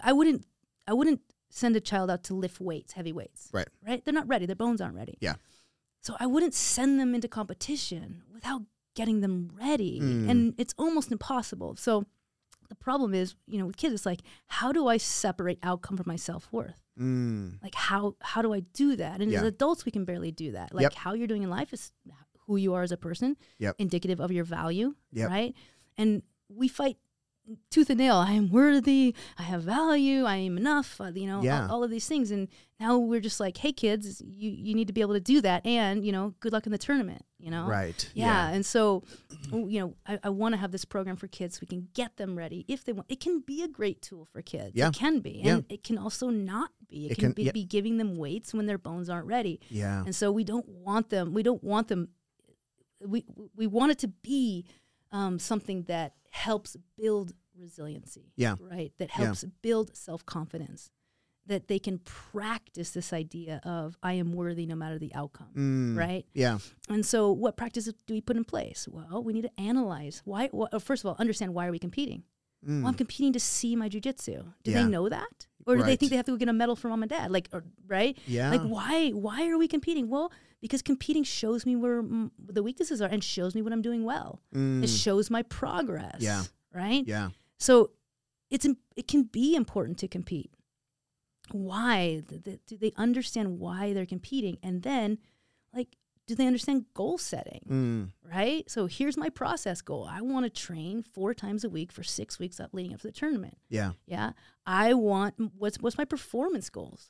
I wouldn't I wouldn't send a child out to lift weights, heavy weights, Right. Right? They're not ready. Their bones aren't ready. Yeah. So I wouldn't send them into competition without getting them ready, Mm. and it's almost impossible. So the problem is, you know, with kids, it's like, how do I separate outcome from my self worth? Mm. Like how how do I do that? And Yeah. as adults, we can barely do that. Like Yep. how you're doing in life is who you are as a person, Yep. indicative of your value, Yep. right? And we fight tooth and nail. I am worthy. I have value. I am enough. Uh, you know, Yeah. all, all of these things. And now we're just like, hey, kids, you you need to be able to do that. And you know, good luck in the tournament. You know, Right. yeah, and so, you know, I, I want to have this program for kids so we can get them ready if they want. It can be a great tool for kids. Yeah. It can be. Yeah. And it can also not be. It, It can, can- be, yeah. be giving them weights when their bones aren't ready. Yeah. And so we don't want them, we don't want them, we, we want it to be um, something that helps build resiliency. Yeah. Right? That Yeah. helps build self confidence. That they can practice this idea of, I am worthy no matter the outcome. Mm. Right? Yeah. And so, what practices do we put in place? Well, we need to analyze why. wh- uh, first of all, understand why are we competing? Mm. Well, I'm competing to see my jujitsu. Do Yeah. they know that, or do they think they have to go get a medal from mom and dad? Like, or, right? Yeah. Like, why? Why are we competing? Well, because competing shows me where mm, the weaknesses are and shows me what I'm doing well. Mm. It shows my progress. Yeah. Right. Yeah. So, it's it can be important to compete. Why? Do they understand why they're competing? And then, like, do they understand goal setting? Mm. right? So here's my process goal. I want to train four times a week for six weeks up leading up to the tournament. Yeah. Yeah. I want what's what's my performance goals?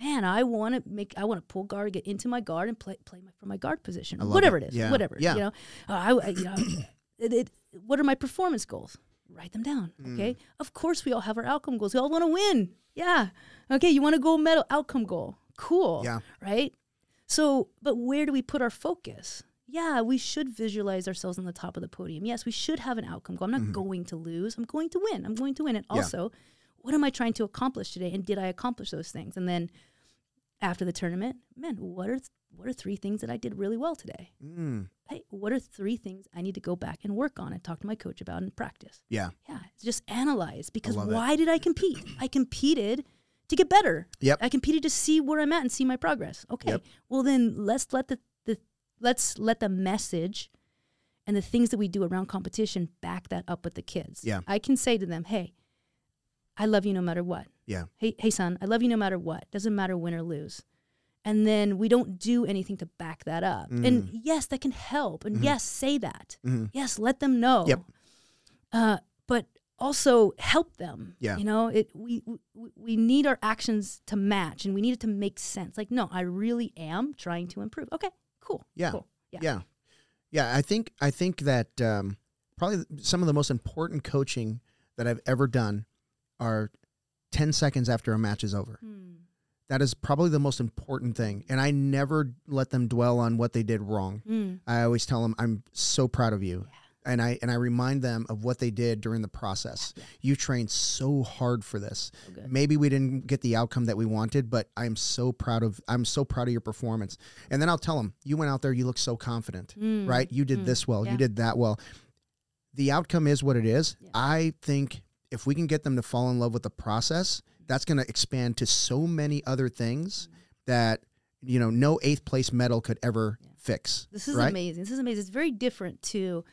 man, I want to make, I want to pull guard, get into my guard, and play play my, from my guard position, love whatever it. it is, Yeah. whatever. Yeah. You know, uh, I, I you know, it, it, what are my performance goals? Write them down. Mm. Okay. Of course, we all have our outcome goals. We all want to win. Yeah. Okay. You want a gold medal outcome goal. Cool. Yeah. Right. So, but where do we put our focus? Yeah, we should visualize ourselves on the top of the podium. Yes, we should have an outcome goal. I'm not going to lose. I'm going to win. I'm going to win. And Mm-hmm. Yeah. also, what am I trying to accomplish today? And did I accomplish those things? And then after the tournament, man, what are what are three things that I did really well today? Mm. Hey, what are three things I need to go back and work on and talk to my coach about and practice? Yeah. Yeah, just analyze because love it. why did I compete? I competed to get better. Yep. I competed to see where I'm at and see my progress. Okay. Yep. Well then let's let the, the let's let the message and the things that we do around competition back that up with the kids. Yeah. I can say to them, Hey, I love you no matter what. Yeah. Hey hey son, I love you no matter what. Doesn't matter win or lose. And then we don't do anything to back that up. And yes, that can help. And yes, say that. Mhm. Yes, let them know. Yep. Uh, but also help them. Yeah. You know, it we, we we need our actions to match and we need it to make sense. Like, no, I really am trying to improve. Okay, cool. Yeah. Cool. Yeah. Yeah. Yeah. I think I think that um, probably some of the most important coaching that I've ever done are ten seconds after a match is over. Hmm. That is probably the most important thing. And I never let them dwell on what they did wrong. Hmm. I always tell them, I'm so proud of you. And I and I remind them of what they did during the process. You trained so hard for this. So. Maybe we didn't get the outcome that we wanted, but I'm so proud of I'm so proud of your performance. And then I'll tell them, you went out there, you look so confident, Mm. right? You did Mm. this well, Yeah. you did that well. The outcome is what it is. Yeah. I think if we can get them to fall in love with the process, that's going to expand to so many other things Mm. that you know no eighth place medal could ever fix. This is right? amazing. This is amazing. It's very different to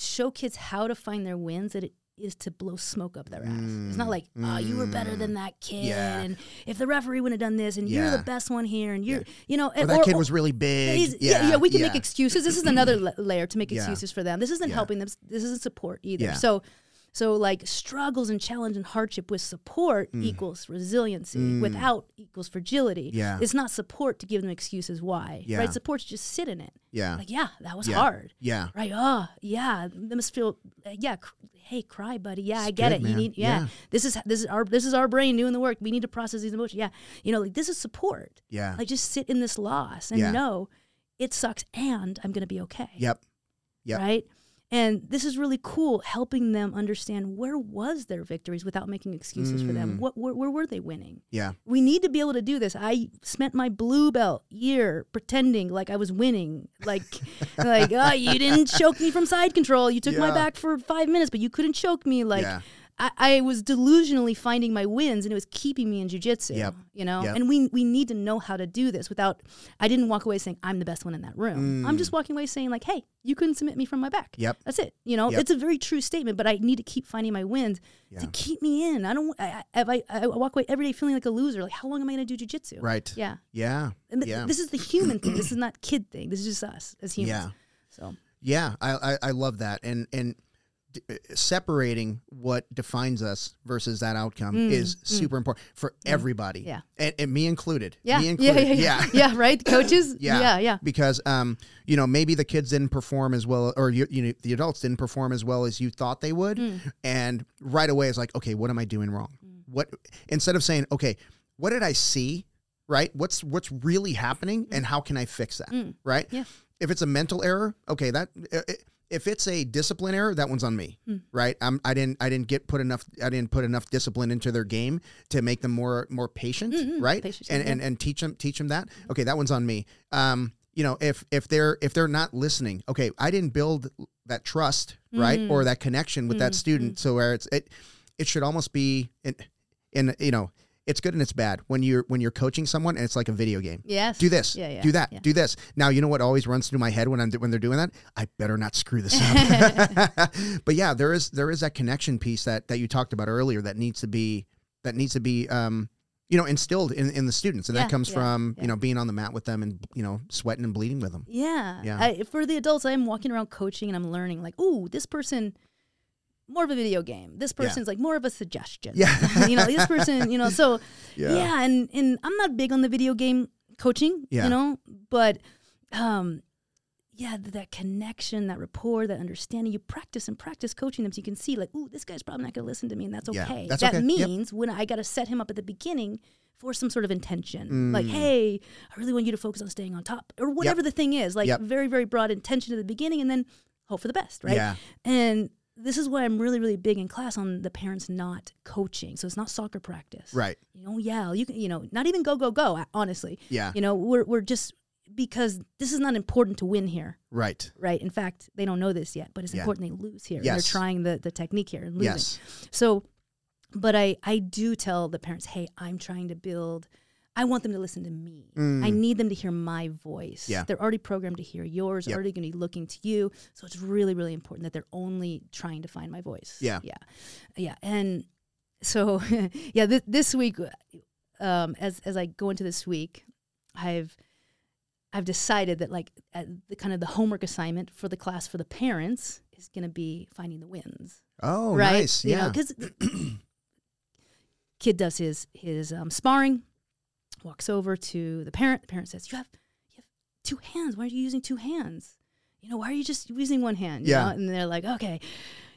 show kids how to find their wins than it is to blow smoke up their ass. it's not like, oh, you were better than that kid, Mm. Yeah. and if the referee wouldn't have done this, and you're the best one here, and you're, you know, Or that kid or- was really big. yeah, yeah, we can make excuses. This is another la- layer to make Yeah. excuses for them. This isn't Yeah. helping them. This isn't support either. Yeah. So, so like struggles and challenge and hardship with support equals resiliency. Without equals fragility. Mm. Yeah. it's not support to give them excuses why. Yeah. Right, support's just sit in it. Yeah. Like, yeah, that was Yeah. hard. Yeah. Right. Oh, yeah. They must feel. uh, yeah. Cr- hey, cry, buddy. Yeah, I get good, it. man. You need. Yeah, Yeah. This is this is our this is our brain doing the work. We need to process these emotions. Yeah. You know, like this is support. Yeah. Like just sit in this loss and know it sucks and I'm going to be okay. Yep. Yep. Right? And this is really cool helping them understand where was their victories without making excuses for Mm. them. What where, where were they winning? Yeah. We need to be able to do this. I spent my blue belt year pretending like I was winning. Like like oh, you didn't choke me from side control. You took my back for 5 minutes, but you couldn't choke me like Yeah. I, I was delusionally finding my wins and it was keeping me in jujitsu. Yep. You know? Yep. And we we need to know how to do this without I didn't walk away saying I'm the best one in that room. I'm just walking away saying like, hey, you couldn't submit me from my back. Mm. Yep. That's it. You know, Yep. it's a very true statement, but I need to keep finding my wins Yeah. to keep me in. I don't I, I, if I, I walk away every day feeling like a loser, like how long am I going to do jujitsu? Right. Yeah. Yeah. And th- Yeah. this is the human thing. This is not kid thing. This is just us as humans. Yeah. So Yeah, I, I, I love that, and and separating what defines us versus that outcome is super important for everybody. Mm, Yeah. and, and me included. yeah. me yeah, included. yeah, yeah, yeah, right. Coaches. Yeah. yeah, yeah. Because um, you know, maybe the kids didn't perform as well, or you, you know, the adults didn't perform as well as you thought they would, Mm. and right away it's like, okay, what am I doing wrong? What instead of saying, okay, what did I see? Right? What's what's really happening, and how can I fix that? Right? Mm. Yeah. If it's a mental error, okay, that. uh, if it's a discipline error, that one's on me, hmm. right? I'm, I didn't, I didn't get put enough, I didn't put enough discipline into their game to make them more, more patient, mm-hmm. right? Patience, and, yeah. and and teach them, teach them that. Okay, that one's on me. Um, you know, if if they're if they're not listening, okay, I didn't build that trust, right, or mm. that connection with that mm, student, mm. so where it's it, it should almost be in, in you know, it's good and it's bad when you're when you're coaching someone and it's like a video game. Yes. Do this, Yeah, yeah. do that, yeah. do this. Now you know what always runs through my head when I'm when they're doing that. I better not screw this up. but yeah, there is there is that connection piece that that you talked about earlier that needs to be that needs to be um you know instilled in, in the students, and Yeah, that comes yeah, from yeah. you know being on the mat with them and you know sweating and bleeding with them. Yeah. Yeah. I, for the adults, I'm walking around coaching and I'm learning like, ooh, this person more of a video game. This Yeah. person's like more of a suggestion. Yeah. you know, this person, you know, so Yeah. yeah, and and I'm not big on the video game coaching, Yeah. you know, but um yeah, th- that connection, that rapport, that understanding, you practice and practice coaching them so you can see like, ooh, this guy's probably not to listen to me and that's Yeah, okay. that's that okay. Yep. means when I got to set him up at the beginning for some sort of intention. Like, Mm. hey, I really want you to focus on staying on top or whatever the thing is. Like Yep. very very broad intention at the beginning and then hope for the best, right? Yeah. And this is why I'm really, really big in class on the parents not coaching. So it's not soccer practice. Right. You know, yell. You can, you know, not even go, go, go. Honestly, Yeah. you know, we're we're just because this is not important to win here, Right. right? In fact, they don't know this yet, but it's Yeah. important they lose here. Yes. They're trying the the technique here and losing. Yes. So, but I I do tell the parents, hey, I'm trying to build. I want them to listen to me. I need them to hear my voice. Mm. Yeah. They're already programmed to hear yours, Yep. already going to be looking to you. So it's really, really important that they're only trying to find my voice. Yeah. Yeah. Yeah. And so, yeah, this, this week, um, as, as I go into this week, I've, I've decided that like uh, the kind of the homework assignment for the class for the parents is going to be finding the wins Oh, right? nice. You Yeah. because kid does his his um, sparring, walks over to the parent. The parent says, "You have you have two hands. Why are you using two hands? You know, why are you just using one hand?" You Yeah. know? And they're like, "Okay."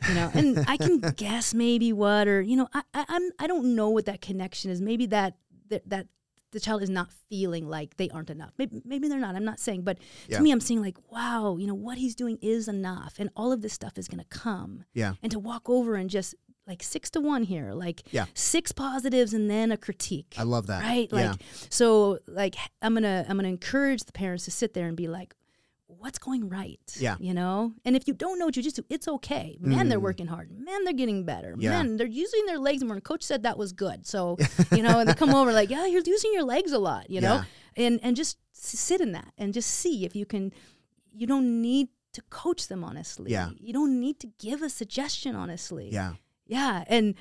You know, and I can guess maybe what, or you know, I, I I'm I don't know what that connection is. Maybe that that that the child is not feeling like they aren't enough. Maybe, maybe they're not. I'm not saying, but Yeah. to me, I'm seeing like, wow, you know, what he's doing is enough, and all of this stuff is going to come yeah. and to walk over and just like six to one here, like Yeah. six positives and then a critique. I love that. right? Like yeah. so like I'm gonna I'm gonna encourage the parents to sit there and be like, what's going right? Yeah. You know? And if you don't know what jujitsu, it's okay. Man, they're Mm. working hard. Man, they're getting better. Yeah. Man, they're using their legs more. And coach said that was good. So, you know, and they come over like, yeah, you're using your legs a lot, you know? And and just sit in that and just see if you can you don't need to coach them honestly. Yeah. You don't need to give a suggestion honestly. Yeah. Yeah, and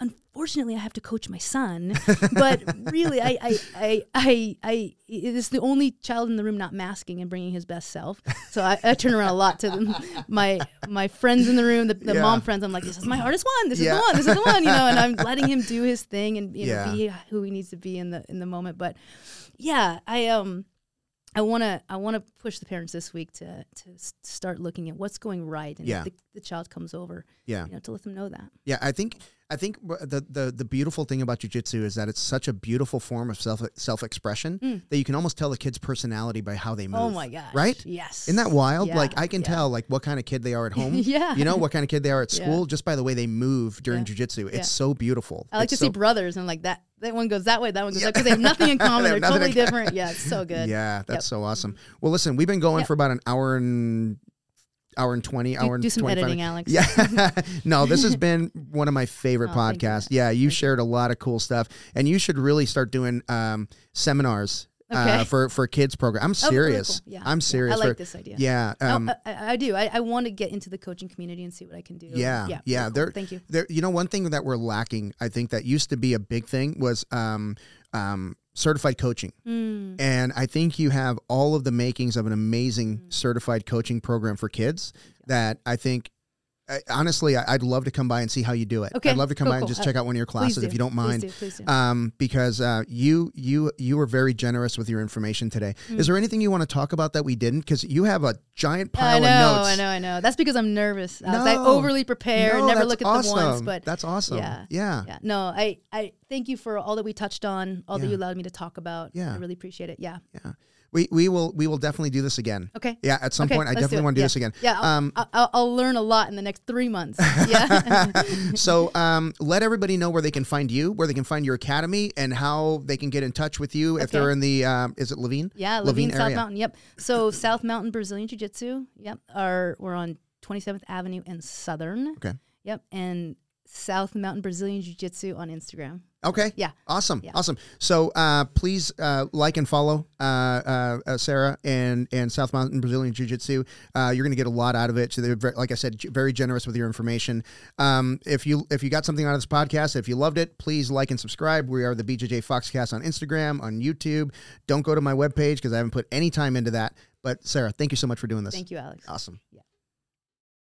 unfortunately, I have to coach my son. but really, I, I, I, I, I, it is the only child in the room not masking and bringing his best self. So I, I turn around a lot to them, my my friends in the room, the, the Yeah. mom friends. I'm like, this is my hardest one. This Yeah. is the one. This is the one. You know, and I'm letting him do his thing and you Yeah. be who he needs to be in the in the moment. But yeah, I um. I want to I want to push the parents this week to to start looking at what's going right and Yeah. if the, the child comes over Yeah. you know to let them know that Yeah, I think I think the the the beautiful thing about jujitsu is that it's such a beautiful form of self self expression that you can almost tell the kid's personality by how they move. Mm. Oh my gosh. Right? Yes. Isn't that wild? Yeah, Like I can yeah. tell like what kind of kid they are at home. Yeah. You know what kind of kid they are at Yeah. school just by the way they move during jujitsu. It's Yeah. so beautiful. I like It's to so- see brothers and like that that one goes that way, that one goes Yeah. because they have nothing in common. They They're totally different. Yeah, it's so good. Yeah, that's Yep. so awesome. Well, listen, we've been going Yep. for about an hour and hour and 20 Do, hour and do some 25 editing, Alex. Yeah. no, this has been one of my favorite Oh, thank podcasts. yeah, you shared a lot of cool stuff. And you should really start doing um, seminars uh, for, for kids program. I'm Oh, serious. cool. Yeah, I'm yeah. serious. I like for- this idea. Yeah. Oh, Um, I, I I do. I, I want to get into the coaching community and see what I can do. Yeah, Yeah. yeah, very they're- Thank you. there, you know, one thing that we're lacking, I think that used to be a big thing was um, um, certified coaching. Mm. And I think you have all of the makings of an amazing Mm. certified coaching program for kids that I think. I, honestly, I- I'd love to come by and see how you do it. Okay, I'd love to come cool, by and cool. just check out one of your classes do. if you don't Please mind. do. Please do. Um, because uh, you you you were very generous with your information today. Mm. Is there anything you want to talk about that we didn't? Because you have a giant pile know, of notes. I know, I know. That's because I'm nervous. Alex. I No. overly prepare and No, never look at awesome. them once. But that's awesome. Yeah. yeah. yeah, no, I, I thank you for all that we touched on, all that you allowed me to talk about. Yeah. I really appreciate it. Yeah. yeah. We we will we will definitely do this again. Okay. Yeah, at some Okay, point, I definitely want to do Yeah. this again. Yeah, I'll, Um, I'll, I'll learn a lot in the next three months. Yeah. so um, let everybody know where they can find you, where they can find your academy, and how they can get in touch with you if they're in the um, is it Laveen? yeah, Laveen Laveen, South area. Mountain. Yep. So South Mountain Brazilian Jiu Jitsu. Yep. Are we're on 27th Avenue and Southern. Okay. Yep. And South Mountain Brazilian Jiu Jitsu on Instagram. Okay. Yeah. Awesome. Yeah. Awesome. So uh, please uh, like and follow uh, uh, uh, Sarah and and South Mountain Brazilian Jiu Jitsu. Uh, you're going to get a lot out of it. So they're very, like I said, very generous with your information. Um, if you if you got something out of this podcast, if you loved it, please like and subscribe. We are the BJJ Foxcast on Instagram, on YouTube. Don't go to my webpage because I haven't put any time into that. But Sarah, thank you so much for doing this. Thank you, Alex. Awesome. Yeah.